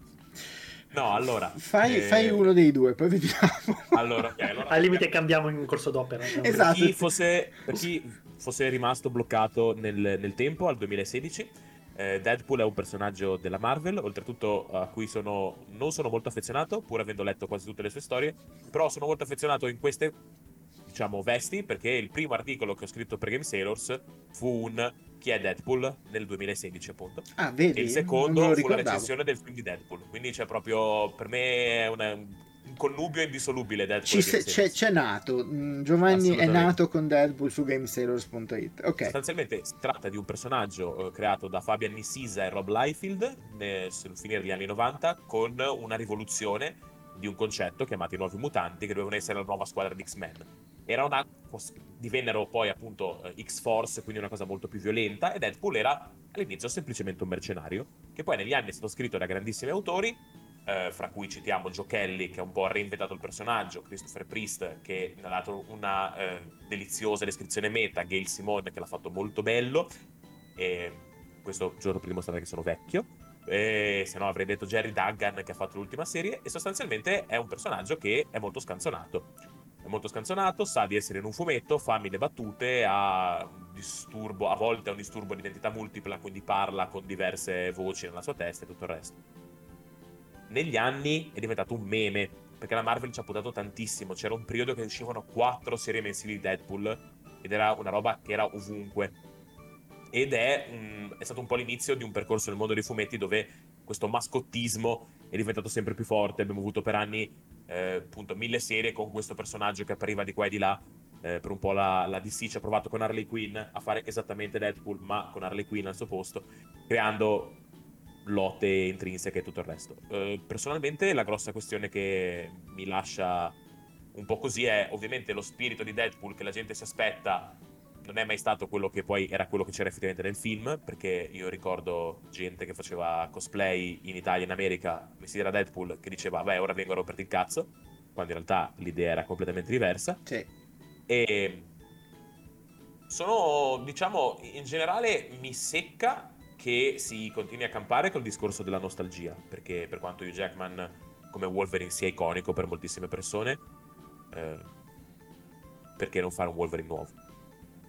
No, allora. Fai, eh... fai, uno dei due, poi vediamo. Allora, okay, allora Al limite cambiamo in corso d'opera. Esatto. Per chi fosse, per chi fosse rimasto bloccato nel, nel tempo, al 2016, eh, Deadpool è un personaggio della Marvel, oltretutto a cui sono, non sono molto affezionato, pur avendo letto quasi tutte le sue storie, però sono molto affezionato in queste diciamo, vesti, perché il primo articolo che ho scritto per Game Sailors fu un chi è Deadpool nel 2016, appunto. Ah, vedi? E il secondo fu la recensione del film di Deadpool. Quindi c'è proprio, per me, è una, un connubio indissolubile Deadpool. Se, c'è, c'è, nato. Mm, Giovanni è nato con Deadpool su GameSailors.it. Ok. Sostanzialmente si tratta di un personaggio eh, creato da Fabian Nicisa e Rob Liefeld nel finire degli anni 90 con una rivoluzione di un concetto chiamato i nuovi mutanti che dovevano essere la nuova squadra di X-Men era una, divennero poi appunto eh, X-Force, quindi una cosa molto più violenta, e Deadpool era all'inizio semplicemente un mercenario, che poi negli anni è stato scritto da grandissimi autori, eh, fra cui citiamo Joe Kelly, che ha un po' reinventato il personaggio, Christopher Priest, che ha dato una eh, deliziosa descrizione meta, Gail Simone, che l'ha fatto molto bello, e questo giorno per dimostrare che sono vecchio, e se no avrei detto Jerry Duggan che ha fatto l'ultima serie, e sostanzialmente è un personaggio che è molto scanzonato è molto scanzonato, sa di essere in un fumetto, fa mille battute, ha un disturbo, a volte ha un disturbo di identità multipla, quindi parla con diverse voci nella sua testa e tutto il resto. Negli anni è diventato un meme, perché la Marvel ci ha puntato tantissimo, c'era un periodo che uscivano quattro serie mensili di Deadpool ed era una roba che era ovunque. Ed è, um, è stato un po' l'inizio di un percorso nel mondo dei fumetti dove questo mascottismo è diventato sempre più forte. Abbiamo avuto per anni eh, appunto mille serie con questo personaggio che appariva di qua e di là. Eh, per un po' la, la, DC ci ha provato con Harley Quinn a fare esattamente Deadpool, ma con Harley Quinn al suo posto, creando lotte intrinseche e tutto il resto. Eh, personalmente la grossa questione che mi lascia un po' così è ovviamente lo spirito di Deadpool che la gente si aspetta non è mai stato quello che poi era quello che c'era effettivamente nel film, perché io ricordo gente che faceva cosplay in Italia e in America vestita da Deadpool che diceva, beh, ora vengo a romperti il cazzo, quando in realtà l'idea era completamente diversa. Sì. E sono, diciamo, in generale mi secca che si continui a campare col discorso della nostalgia, perché per quanto Hugh Jackman come Wolverine sia iconico per moltissime persone, eh, perché non fare un Wolverine nuovo?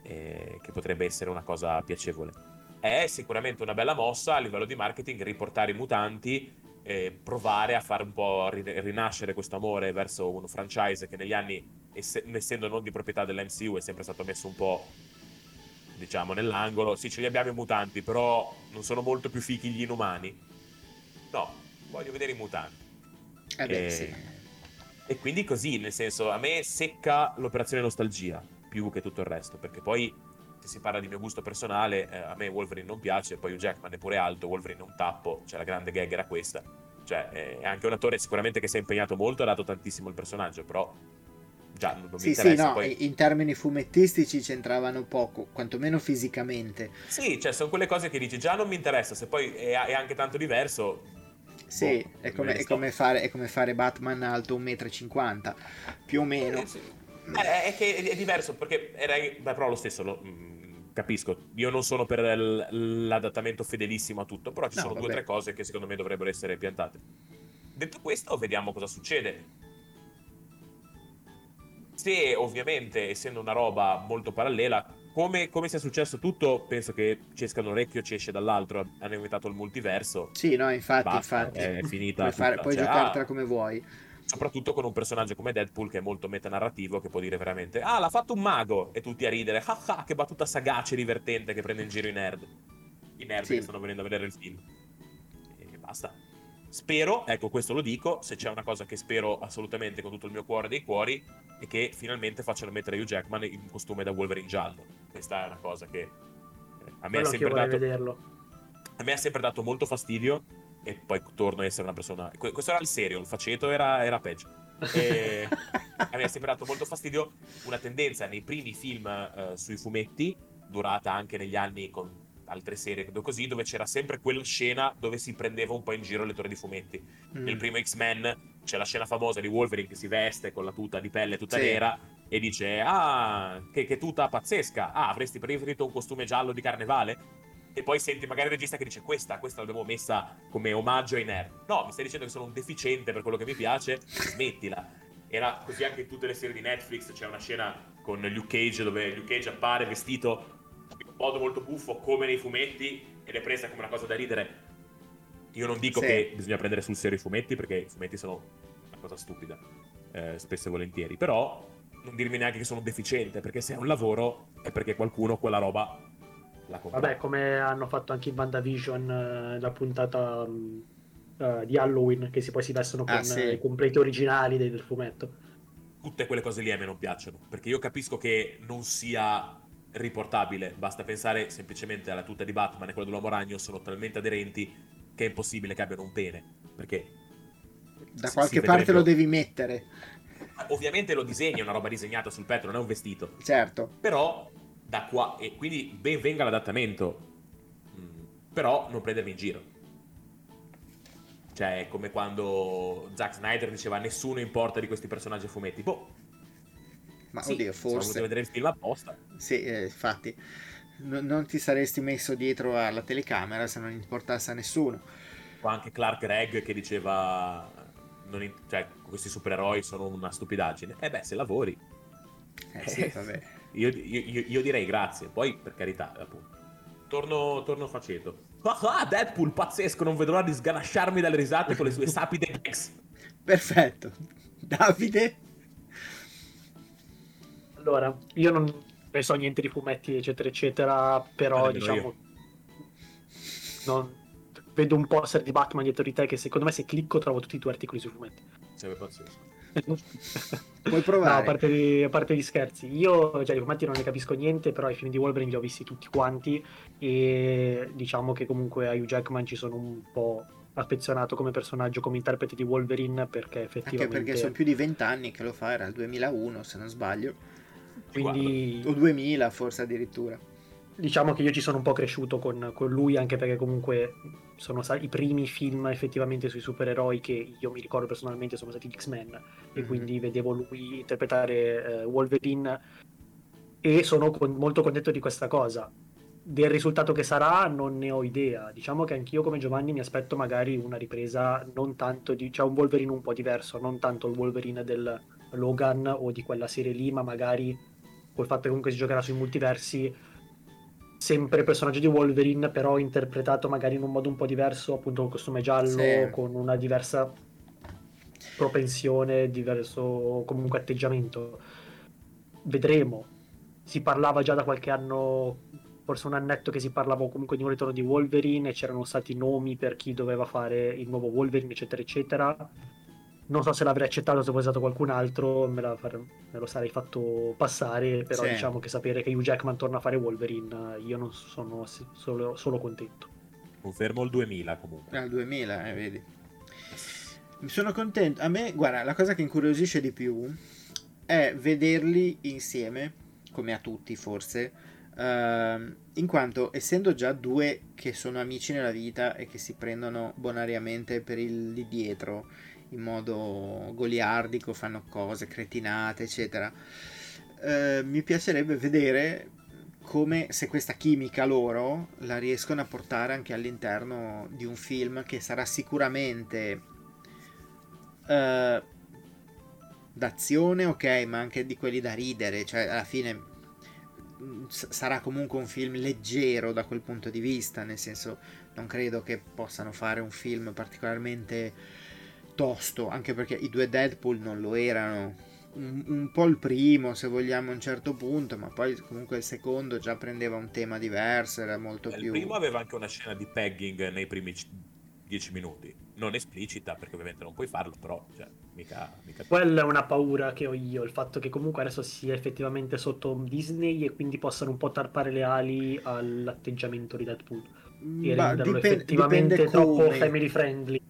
Eh, che potrebbe essere una cosa piacevole. È sicuramente una bella mossa a livello di marketing riportare i mutanti, eh, provare a fare un po' rinascere questo amore verso un franchise che negli anni, ess- essendo non di proprietà dell'MCU, è sempre stato messo un po' diciamo, nell'angolo. Sì, ce li abbiamo i mutanti, però non sono molto più fichi gli inumani. No, voglio vedere i mutanti. Eh beh, e... sì. E quindi così, nel senso, a me secca l'operazione nostalgia più che tutto il resto, perché poi se si parla di mio gusto personale, eh, a me Wolverine non piace, poi Hugh Jackman è pure alto, Wolverine è un tappo, cioè la grande gag era questa. Cioè, eh, è anche un attore sicuramente che si è impegnato molto, ha dato tantissimo il personaggio, però già non, non sì, Sì, no, poi... in termini fumettistici c'entravano poco, quantomeno fisicamente. Sì, cioè sono quelle cose che dici già non mi interessa, se poi è, è anche tanto diverso. Sì, boh, è, come, è, come fare, è, come, fare, Batman alto 1,50 m, più o meno. Eh, sì. È, è, che è diverso perché era, beh, però lo stesso lo, mh, mm, capisco. Io non sono per l'adattamento fedelissimo a tutto, però ci no, sono vabbè. due o tre cose che secondo me dovrebbero essere piantate. Detto questo, vediamo cosa succede se ovviamente, essendo una roba molto parallela, come, come, sia successo tutto, penso che ci esca da un orecchio, ci esce dall'altro. Hanno inventato il multiverso. Sì, no, infatti, Basta, infatti. È finita. Puoi, fare, puoi cioè, giocartela ah, come vuoi. Soprattutto con un personaggio come Deadpool che è molto metanarrativo, che può dire veramente: Ah, l'ha fatto un mago! E tutti a ridere. Ah, ah, che battuta sagace e divertente che prende in giro i nerd. I nerd sì. che stanno venendo a vedere il film. E basta. Spero, ecco questo lo dico, se c'è una cosa che spero assolutamente con tutto il mio cuore dei cuori, è che finalmente facciano mettere Hugh Jackman in costume da Wolverine giallo. Questa è una cosa che eh, a me, ha sempre, dato, a me ha sempre dato molto fastidio e poi torno a essere una persona... Questo era il serio, il faceto era, era peggio. E me ha sempre dato molto fastidio una tendenza nei primi film uh, sui fumetti, durata anche negli anni con altre serie così, dove c'era sempre quella scena dove si prendeva un po' in giro il lettore di fumetti. Mm. Nel primo X-Men c'è la scena famosa di Wolverine che si veste con la tuta di pelle tutta sì. nera e dice ah che, che, tuta pazzesca ah avresti preferito un costume giallo di carnevale e poi senti magari il regista che dice questa questa l'abbiamo messa come omaggio ai nerd no mi stai dicendo che sono un deficiente per quello che mi piace smettila era così anche in tutte le serie di Netflix c'è una scena con Luke Cage dove Luke Cage appare vestito modo molto buffo come nei fumetti ed è presa come una cosa da ridere. Io non dico sì. che bisogna prendere sul serio i fumetti perché i fumetti sono una cosa stupida, eh, spesso e volentieri, però non dirmi neanche che sono deficiente perché se è un lavoro è perché qualcuno quella roba la compra. Vabbè, come hanno fatto anche in WandaVision eh, la puntata uh, di Halloween che si, poi si vestono ah, con ah, sì. i completi originali del fumetto. Tutte quelle cose lì a me non piacciono perché io capisco che non sia riportabile. Basta pensare semplicemente alla tuta di Batman e quella dell'uomo ragno sono talmente aderenti che è impossibile che abbiano un pene. Perché da qualche parte lo devi mettere. Ovviamente lo disegni, è una roba disegnata sul petto, non è un vestito. Certo. Però da qua e quindi ben venga l'adattamento. Mm, però non prendermi in giro. Cioè, è come quando Zack Snyder diceva nessuno importa di questi personaggi fumetti. Boh, ma sì, oddio, forse. vedere il film apposta. Sì, eh, infatti. N- non ti saresti messo dietro alla telecamera se non importasse a nessuno. O anche Clark Gregg che diceva. In... cioè, questi supereroi sono una stupidaggine. Eh beh, se lavori. Eh sì, vabbè. Io, io, io, direi grazie. Poi, per carità, appunto. Torno, torno faceto. Ah, Deadpool, pazzesco, non vedrò di sganasciarmi dalle risate con le sue sapide gags. Perfetto. Davide? Allora, io non ne so niente di fumetti, eccetera, eccetera, però diciamo... Non... Vedo un poster di Batman dietro di te che secondo me se clicco trovo tutti i tuoi articoli sui fumetti. Sarebbe pazzesco. Puoi provare. No, a parte, di, a parte, di, scherzi. Io già di fumetti non ne capisco niente, però i film di Wolverine li ho visti tutti quanti e diciamo che comunque a Hugh Jackman ci sono un po' affezionato come personaggio, come interprete di Wolverine perché effettivamente... Anche perché sono più di vent'anni che lo fa, era il 2001 se non sbaglio. Quindi... O 2000 forse addirittura. Diciamo che io ci sono un po' cresciuto con, con lui anche perché comunque sono stati i primi film effettivamente sui supereroi che io mi ricordo personalmente sono stati X-Men mm-hmm. e mhm. quindi vedevo lui interpretare uh, Wolverine e sono con- molto contento di questa cosa. Del risultato che sarà non ne ho idea. Diciamo che anch'io come Giovanni mi aspetto magari una ripresa non tanto di... cioè un Wolverine un po' diverso, non tanto il Wolverine del Logan o di quella serie lì, ma magari col fatto che comunque si giocherà sui multiversi sempre personaggio di Wolverine, però interpretato magari in un modo un po' diverso, appunto con costume giallo, sì. con una diversa propensione, diverso comunque atteggiamento. Vedremo. Si parlava già da qualche anno, forse un annetto che si parlava comunque di un ritorno di Wolverine e c'erano stati nomi per chi doveva fare il nuovo Wolverine, eccetera, eccetera non so se l'avrei accettato se fosse stato qualcun altro, me, far, me lo sarei fatto passare, però sì. diciamo che sapere che Hugh Jackman torna a fare Wolverine, io non sono solo, solo contento. Confermo il 2000 comunque. Al 2000, eh, vedi. Mi sono contento. A me, guarda, la cosa che incuriosisce di più è vederli insieme, come a tutti forse, uh, in quanto essendo già due che sono amici nella vita e che si prendono bonariamente per il lì dietro in modo goliardico, fanno cose cretinate, eccetera. Eh, mi piacerebbe vedere come se questa chimica loro la riescono a portare anche all'interno di un film che sarà sicuramente eh, d'azione, ok, ma anche di quelli da ridere, cioè alla fine mm, sarà comunque un film leggero da quel punto di vista, nel senso non credo che possano fare un film particolarmente tosto, anche perché i due Deadpool non lo erano. Un, un, po' il primo, se vogliamo, a un certo punto, ma poi comunque il secondo già prendeva un tema diverso, era molto il più... Il primo aveva anche una scena di pegging nei primi dieci minuti, non esplicita perché ovviamente non puoi farlo, però cioè, mica, mica... Quella è una paura che ho io, il fatto che comunque adesso sia effettivamente sotto Disney e quindi possano un po' tarpare le ali all'atteggiamento di Deadpool Ma renderlo dipende, effettivamente dipende troppo come. family friendly.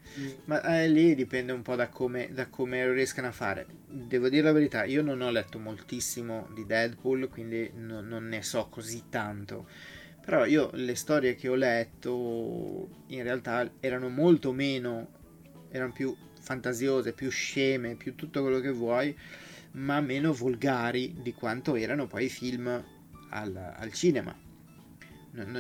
Ma eh, lì dipende un po' da come, da come lo riescano a fare. Devo dire la verità, io non ho letto moltissimo di Deadpool, quindi no, non ne so così tanto. Però io le storie che ho letto in realtà erano molto meno, erano più fantasiose, più sceme, più tutto quello che vuoi, ma meno volgari di quanto erano poi i film al, al cinema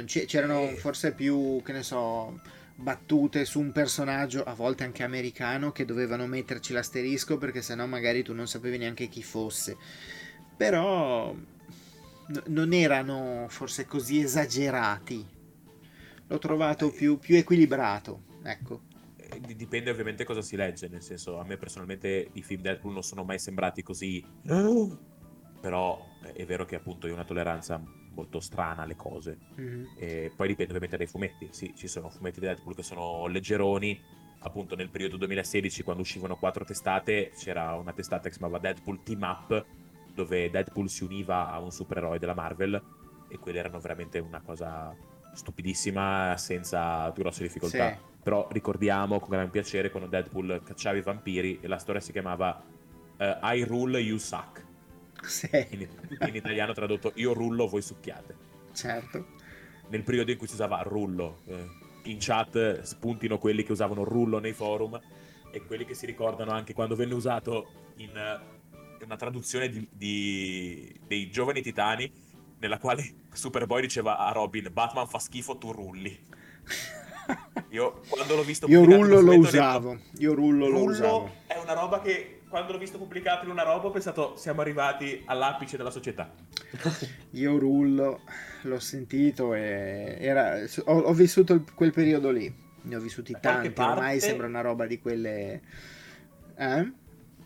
c'erano forse più, che ne so, battute su un personaggio, a volte anche americano, che dovevano metterci l'asterisco perché sennò magari tu non sapevi neanche chi fosse. Però n- non erano forse così esagerati. L'ho trovato più, più equilibrato, ecco. Eh, dipende ovviamente cosa si legge, nel senso, a me personalmente i film Deadpool non sono mai sembrati così. Però è vero che appunto hai una tolleranza molto strana alle cose. Mm-hmm. E poi dipende ovviamente dai fumetti. Sì, ci sono fumetti di Deadpool che sono leggeroni. Appunto, nel periodo 2016, quando uscivano quattro testate, c'era una testata che si chiamava Deadpool Team Up, dove Deadpool si univa a un supereroe della Marvel. E quelle erano veramente una cosa stupidissima, senza grosse difficoltà. Sì. Però ricordiamo con gran piacere quando Deadpool cacciava i vampiri e la storia si chiamava uh, I Rule, You Suck sì. in, in italiano tradotto io rullo, voi succhiate. Certo. Nel periodo in cui si usava rullo. Eh, in chat spuntino quelli che usavano rullo nei forum e quelli che si ricordano anche quando venne usato in uh, una traduzione di, di, dei Giovani Titani nella quale Superboy diceva a Robin Batman fa schifo, tu rulli. Io quando l'ho visto Io rullo lo usavo. Detto, Io rullo lo usavo. È una roba che quando l'ho visto pubblicato in una roba ho pensato siamo arrivati all'apice della società. Io rullo, l'ho sentito e era, ho, ho vissuto quel periodo lì. Ne ho vissuti da tanti, parte... ormai sembra una roba di quelle... Eh?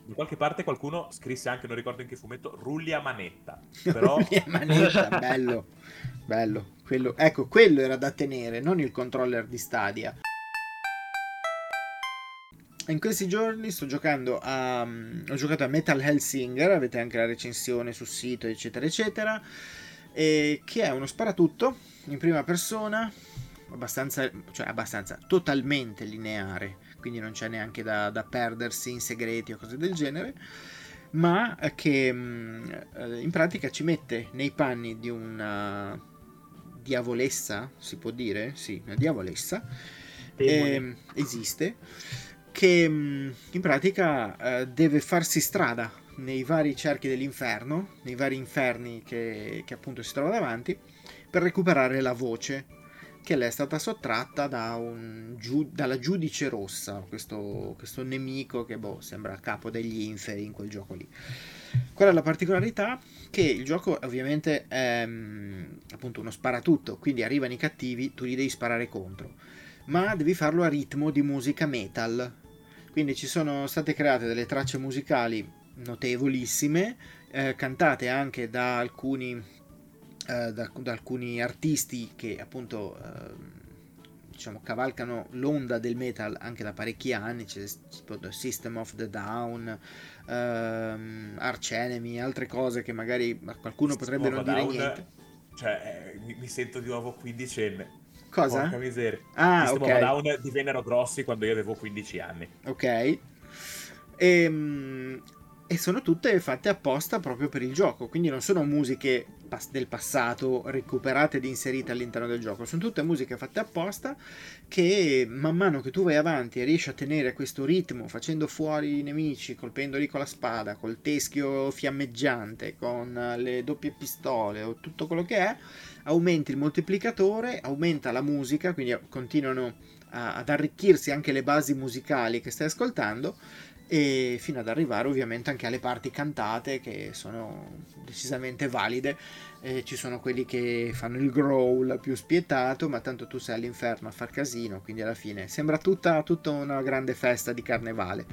Da qualche parte qualcuno scrisse anche, non ricordo in che fumetto, rulli a manetta. Però... rulli a manetta, bello, bello. Quello, ecco, quello era da tenere, non il controller di Stadia in questi giorni sto giocando a ho giocato a Metal Hellsinger avete anche la recensione sul sito eccetera eccetera e che è uno sparatutto in prima persona abbastanza cioè abbastanza totalmente lineare quindi non c'è neanche da, da perdersi in segreti o cose del genere ma che mm, in pratica ci mette nei panni di una diavolessa si può dire? Sì una diavolessa. Eh, esiste che mm, in pratica eh, deve farsi strada nei vari cerchi dell'inferno, nei vari inferni che, che appunto si trova davanti, per recuperare la voce che le è stata sottratta da un, dalla giudice rossa, questo, questo nemico che boh, sembra capo degli inferi in quel gioco lì. Qual è la particolarità? Che il gioco ovviamente è mm, appunto uno sparatutto, quindi arrivano i cattivi, tu li devi sparare contro, ma devi farlo a ritmo di musica metal. Quindi ci sono state create delle tracce musicali notevolissime, eh, cantate anche da alcuni eh, da, da, alcuni artisti che appunto eh, diciamo cavalcano l'onda del metal anche da parecchi anni. C'è System of the Down ehm, Arch Enemy altre cose che magari qualcuno potrebbe non dire Down, niente. cioè eh, mi, mi, sento di nuovo quindicenne cosa? Porca miseria ah System ok Down divennero grossi quando io avevo 15 anni ok e, ehm, e sono tutte fatte apposta proprio per il gioco quindi non sono musiche del passato recuperate ed inserite all'interno del gioco. Sono tutte musiche fatte apposta che man mano che tu vai avanti e riesci a tenere questo ritmo facendo fuori i nemici, colpendoli con la spada, col teschio fiammeggiante, con le doppie pistole o tutto quello che è, aumenti il moltiplicatore, aumenta la musica, quindi continuano a, ad arricchirsi anche le basi musicali che stai ascoltando e fino ad arrivare ovviamente anche alle parti cantate che sono decisamente valide. Eh, ci sono quelli che fanno il growl più spietato, ma tanto tu sei all'inferno a far casino, quindi alla fine sembra tutta, tutta una grande festa di carnevale.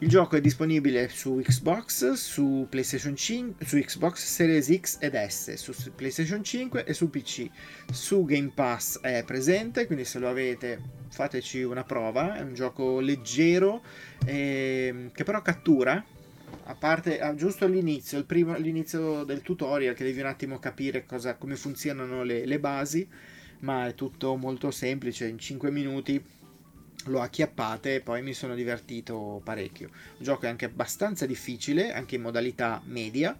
Il gioco è disponibile su Xbox, su PlayStation 5, su Xbox Series X ed S, su PlayStation 5 e su PC. Su Game Pass è presente, quindi se lo avete fateci una prova. È un gioco leggero eh, che però cattura. A parte ah, giusto all'inizio, primo, all'inizio del tutorial, che devi un attimo capire cosa, come funzionano le, le basi, ma è tutto molto semplice. In 5 minuti l'ho acchiappate e poi mi sono divertito parecchio. Il gioco è anche abbastanza difficile, anche in modalità media,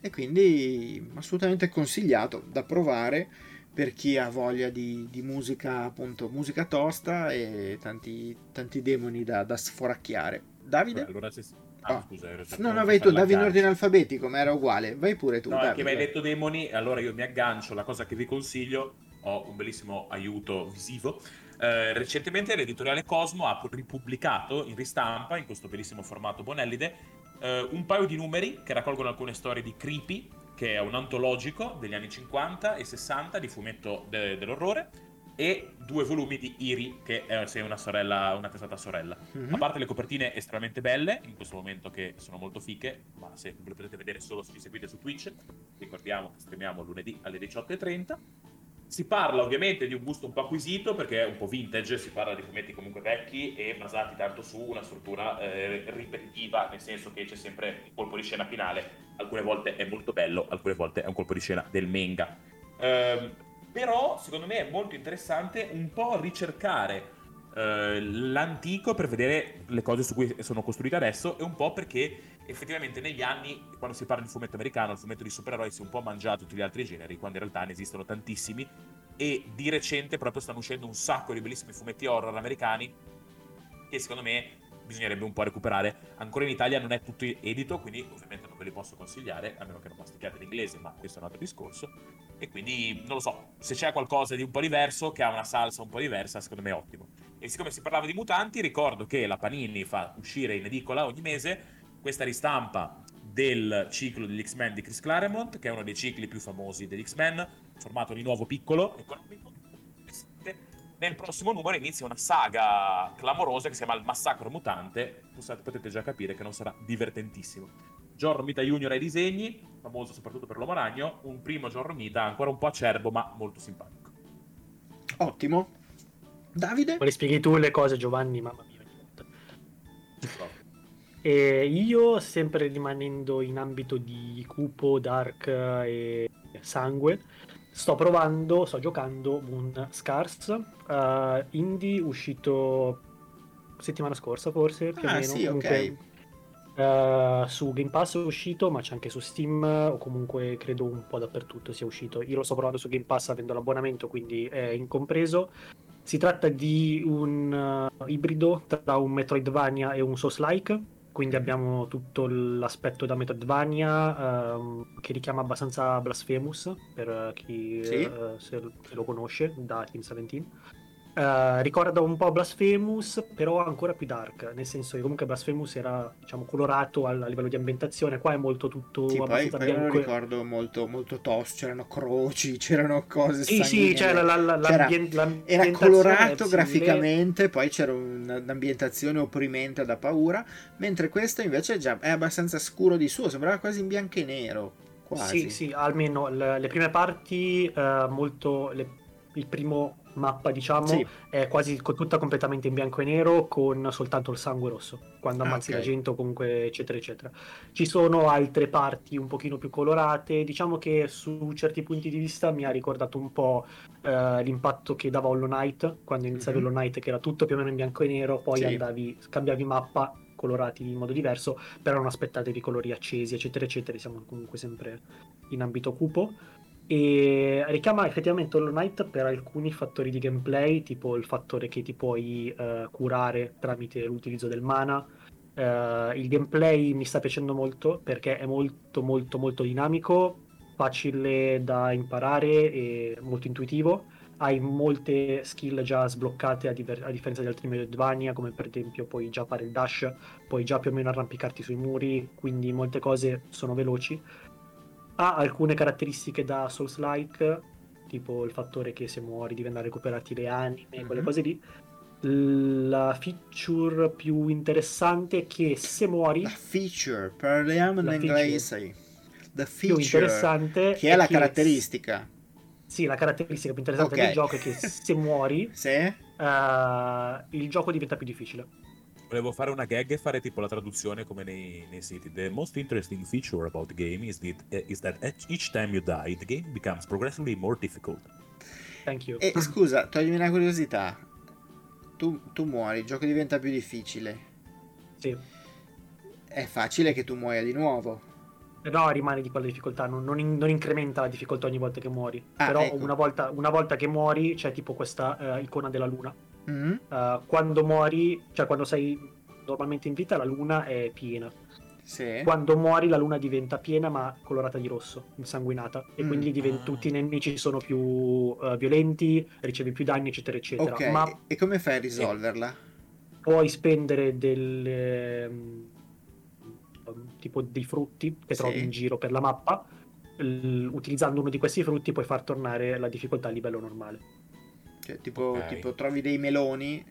e quindi assolutamente consigliato da provare per chi ha voglia di, di musica, appunto, musica tosta e tanti, tanti demoni da, da sforacchiare. Davide? Allora, se... Ah, oh. scusa, no, no, vai tu, davi in ordine alfabetico, ma era uguale. Vai pure tu. No, Davide. che mi hai detto demoni, allora io mi aggancio. La cosa che vi consiglio, ho un bellissimo aiuto visivo eh, recentemente l'editoriale Cosmo ha ripubblicato in ristampa, in questo bellissimo formato Bonellide, eh, un paio di numeri che raccolgono alcune storie di Creepy, che è un antologico degli anni 50 e 60 di fumetto de- dell'orrore, e due volumi di Iri, che è una sorella, una casata sorella. Mm-hmm. A parte le copertine estremamente belle, in questo momento che sono molto fiche, ma se le potete vedere solo se ci seguite su Twitch, ricordiamo che streamiamo lunedì alle 18.30. Si parla ovviamente di un gusto un po' acquisito perché è un po' vintage, si parla di fumetti comunque vecchi e basati tanto su una struttura eh, ripetitiva, nel senso che c'è sempre il colpo di scena finale. Alcune volte è molto bello, alcune volte è un colpo di scena del manga. Eh, però secondo me è molto interessante un po' ricercare eh, l'antico per vedere le cose su cui sono costruite adesso e un po' perché effettivamente negli anni, quando si parla di fumetto americano, il fumetto di supereroi si è un po' mangiato tutti gli altri generi, quando in realtà ne esistono tantissimi. E di recente proprio stanno uscendo un sacco di bellissimi fumetti horror americani che secondo me bisognerebbe un po' recuperare. Ancora in Italia non è tutto edito, quindi ovviamente non ve li posso consigliare, a meno che non mastichiate l'inglese, ma questo è un altro discorso. E quindi non lo so, se c'è qualcosa di un po' diverso, che ha una salsa un po' diversa, secondo me è ottimo. E siccome si parlava di mutanti, ricordo che la Panini fa uscire in edicola ogni mese questa ristampa del ciclo degli X-Men di Chris Claremont, che è uno dei cicli più famosi degli X-Men, formato di nuovo piccolo, economico. Nel prossimo numero inizia una saga clamorosa che si chiama Il Massacro Mutante. Potete già capire che non sarà divertentissimo. John Romita Jr. ai disegni, famoso soprattutto per l'Uomo Ragno. Un primo John Romita ancora un po' acerbo, ma molto simpatico. Ottimo. Davide? Ma le spieghi tu le cose, Giovanni, mamma mia. E io, sempre rimanendo in ambito di cupo, dark e sangue, sto provando, sto giocando Moon Scars, uh, indie uscito settimana scorsa forse, più ah, o meno. Sì, ok. Uh, su Game Pass è uscito, ma c'è anche su Steam o comunque credo un po' dappertutto sia uscito. Io lo sto provando su Game Pass avendo l'abbonamento, quindi è incompreso. Si tratta di un uh, ibrido tra un Metroidvania e un Souls-like quindi abbiamo tutto l'aspetto da Metroidvania ehm, che richiama abbastanza Blasphemous per chi Sì. eh, se, se lo conosce da Team 17 Eh, ricorda un po' Blasphemous però ancora più dark nel senso che comunque Blasphemous era diciamo colorato al- a, livello di ambientazione qua è molto tutto Sì, poi, abbastanza poi bianco e- ricordo molto, molto tosto, c'erano croci, c'erano cose sì sì sanguine. cioè la, la, la, C'era- Era colorato simile. graficamente, poi c'era un- un'ambientazione opprimente da paura, mentre questo invece è, già, è abbastanza scuro di suo, sembrava quasi in bianco e nero. Quasi. Sì, sì, almeno le, le prime parti, eh, molto, le- il primo mappa, diciamo, Sì. è quasi tutta completamente in bianco e nero con soltanto il sangue rosso, quando Ah, ammazzi ok. la gente o comunque eccetera eccetera. Ci sono altre parti un pochino più colorate, diciamo che su certi punti di vista mi ha ricordato un po' eh, l'impatto che dava Hollow Knight, quando iniziavi Mhm. Hollow Knight che era tutto più o meno in bianco e nero, poi Sì. andavi, cambiavi mappa colorati in modo diverso, però non aspettatevi colori accesi, eccetera, eccetera. Siamo comunque sempre in ambito cupo. E richiama effettivamente Hollow Knight per alcuni fattori di gameplay, tipo il fattore che ti puoi eh, curare tramite l'utilizzo del mana. Eh, il gameplay mi sta piacendo molto perché è molto molto molto dinamico, facile da imparare e molto intuitivo. Hai molte skill già sbloccate a, diver- a differenza di altri Metroidvania, come per esempio puoi già fare il dash, puoi già più o meno arrampicarti sui muri, quindi molte cose sono veloci. Ha alcune caratteristiche da Souls-like, tipo il fattore che se muori devi andare a recuperarti le anime, quelle Mhm. cose lì. La feature più interessante è che se muori, La feature, parliamo in La feature. inglese. Più feature, interessante che è la che- caratteristica. Sì, la caratteristica più interessante Ok. del gioco è che se muori, Sì? eh, il gioco diventa più difficile. Volevo fare una gag e fare tipo la traduzione come nei, nei siti. The most interesting feature about the game is that, is that each time you die, the game becomes progressively more difficult. Thank you. E scusa, toglimi una curiosità. Tu, tu muori, il gioco diventa più difficile. Sì. È facile che tu muoia di nuovo. No, rimane di quella difficoltà, non, non in- non incrementa la difficoltà ogni volta che muori. Ah, Però ecco. una, volta, una volta che muori c'è tipo questa eh, icona della luna. Mm? Eh, quando muori, cioè quando sei normalmente in vita, la luna è piena. Sì. Quando muori la luna diventa piena ma colorata di rosso, insanguinata. E Mm. quindi diven- Ah. tutti i nemici sono più eh, violenti, ricevi più danni, eccetera, eccetera. Ok, Ma e come fai a risolverla? puoi spendere del tipo dei frutti che Sì. trovi in giro per la mappa l- utilizzando uno di questi frutti puoi far tornare la difficoltà a livello normale Cioè, tipo, Ok. tipo trovi dei meloni,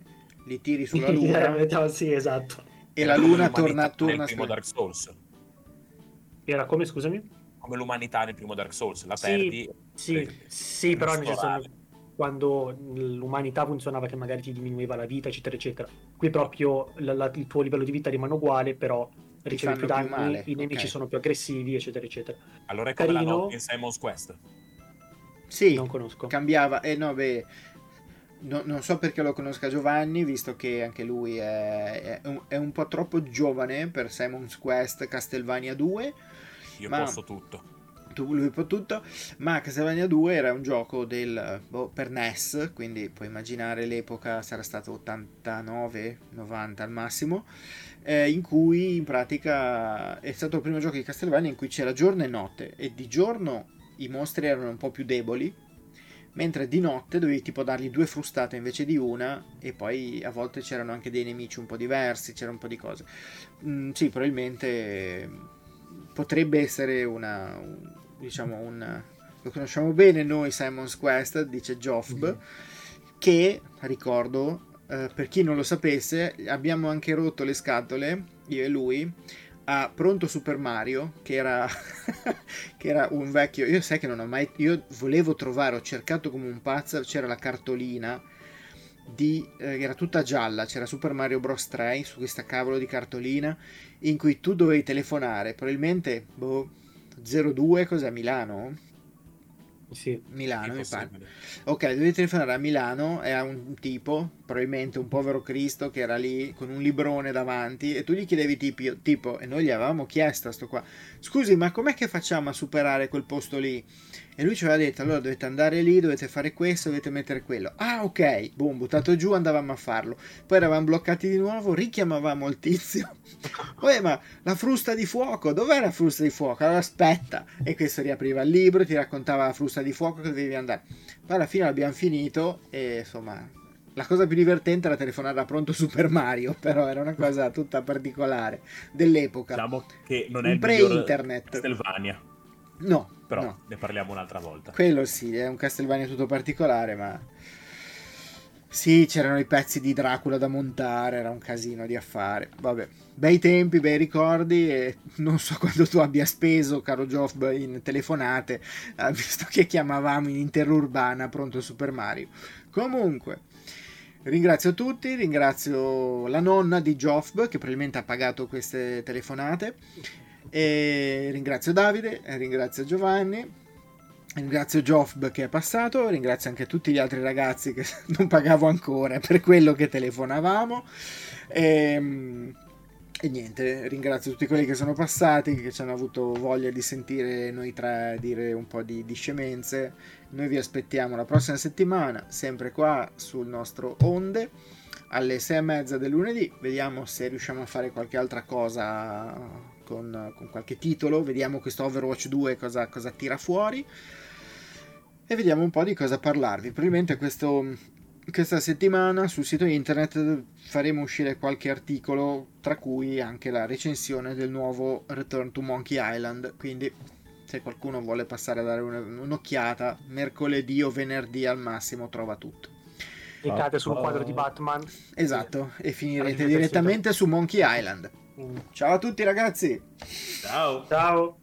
li tiri sulla luna sì esatto e la Come luna l'umanità torna, nel torna primo Dark Souls. era come scusami Come l'umanità nel primo Dark Souls. La Sì, perdi. sì, devi- sì però nel senso quando l'umanità funzionava che magari ti diminuiva la vita eccetera eccetera qui proprio la- la- il tuo livello di vita rimane uguale però ricevi più danni più male, i nemici ok. sono più aggressivi eccetera eccetera Allora è come la Carino. notte in Simon's Quest. Sì, non conosco cambiava. E no, beh, no- non so perché lo conosca Giovanni, visto che anche lui è, è un, è un po' troppo giovane per Simon's Quest Castlevania 2. Io Ma- posso tutto. tu- lui può tutto, ma Castlevania 2 era un gioco del, boh, per NES, quindi puoi immaginare l'epoca sarà stato 89, 90 al massimo, eh, in cui in pratica è stato il primo gioco di Castlevania in cui c'era giorno e notte e di giorno i mostri erano un po' più deboli, mentre di notte dovevi tipo dargli due frustate invece di una e poi a volte c'erano anche dei nemici un po' diversi, c'era un po' di cose. Mm, sì, probabilmente potrebbe essere una, un- diciamo un lo conosciamo bene noi Simon's Quest dice Joffb Mhm. che ricordo eh, per chi non lo sapesse abbiamo anche rotto le scatole io e lui a Pronto Super Mario che era che era un vecchio io sai che non ho mai io volevo trovare ho cercato come un pazzo c'era la cartolina di, eh, era tutta gialla, c'era Super Mario Bros 3 su questa cavolo di cartolina in cui tu dovevi telefonare, probabilmente boh, 02 cos'è Milano? sì Milano mi pare. Ok, dovevi telefonare a Milano e a un tipo probabilmente un povero Cristo che era lì con un librone davanti e tu gli chiedevi tipo, tipo e noi gli avevamo chiesto a sto qua, scusi ma com'è che facciamo a superare quel posto lì? E lui ci aveva detto, allora dovete andare lì, dovete fare questo, dovete mettere quello. Ah ok, boom, buttato giù, andavamo a farlo. Poi eravamo bloccati di nuovo, richiamavamo il tizio. Poi ma la frusta di fuoco, dov'è la frusta di fuoco? Allora aspetta. E questo riapriva il libro, ti raccontava la frusta di fuoco che dovevi andare. Poi alla fine l'abbiamo finito e insomma la cosa più divertente era telefonare a pronto Super Mario, però era una cosa tutta particolare dell'epoca. Diciamo che non è un pre-internet. Castlevania. No, però no. ne parliamo un'altra volta. Quello sì, è un Castlevania tutto particolare, ma sì, c'erano i pezzi di Dracula da montare, era un casino di affare. Vabbè, bei tempi, bei ricordi e non so quando tu abbia speso, caro Geoff, in telefonate, eh, visto che chiamavamo in interurbana pronto Super Mario. Comunque, ringrazio tutti, ringrazio la nonna di Geoff che probabilmente ha pagato queste telefonate e ringrazio Davide, ringrazio Giovanni Ringrazio Joffb che è passato, ringrazio anche tutti gli altri ragazzi che non pagavo ancora per quello che telefonavamo. E, ehm, e, niente, ringrazio tutti quelli che sono passati, che ci hanno avuto voglia di sentire noi tre dire un po' di, di scemenze. Noi vi aspettiamo la prossima settimana, sempre qua sul nostro Onde, alle sei e mezza del lunedì. Vediamo se riusciamo a fare qualche altra cosa con, con qualche titolo. Vediamo questo Overwatch 2 cosa, cosa tira fuori e vediamo un po' di cosa parlarvi. Probabilmente questo, questa settimana sul sito internet faremo uscire qualche articolo, tra cui anche la recensione del nuovo Return to Monkey Island. Quindi, se qualcuno vuole passare a dare un'occhiata, mercoledì o venerdì al massimo trova tutto. Cliccate sul quadro di Batman. Esatto, e finirete direttamente su Monkey Island. Mm. Ciao a tutti ragazzi. Ciao. Ciao.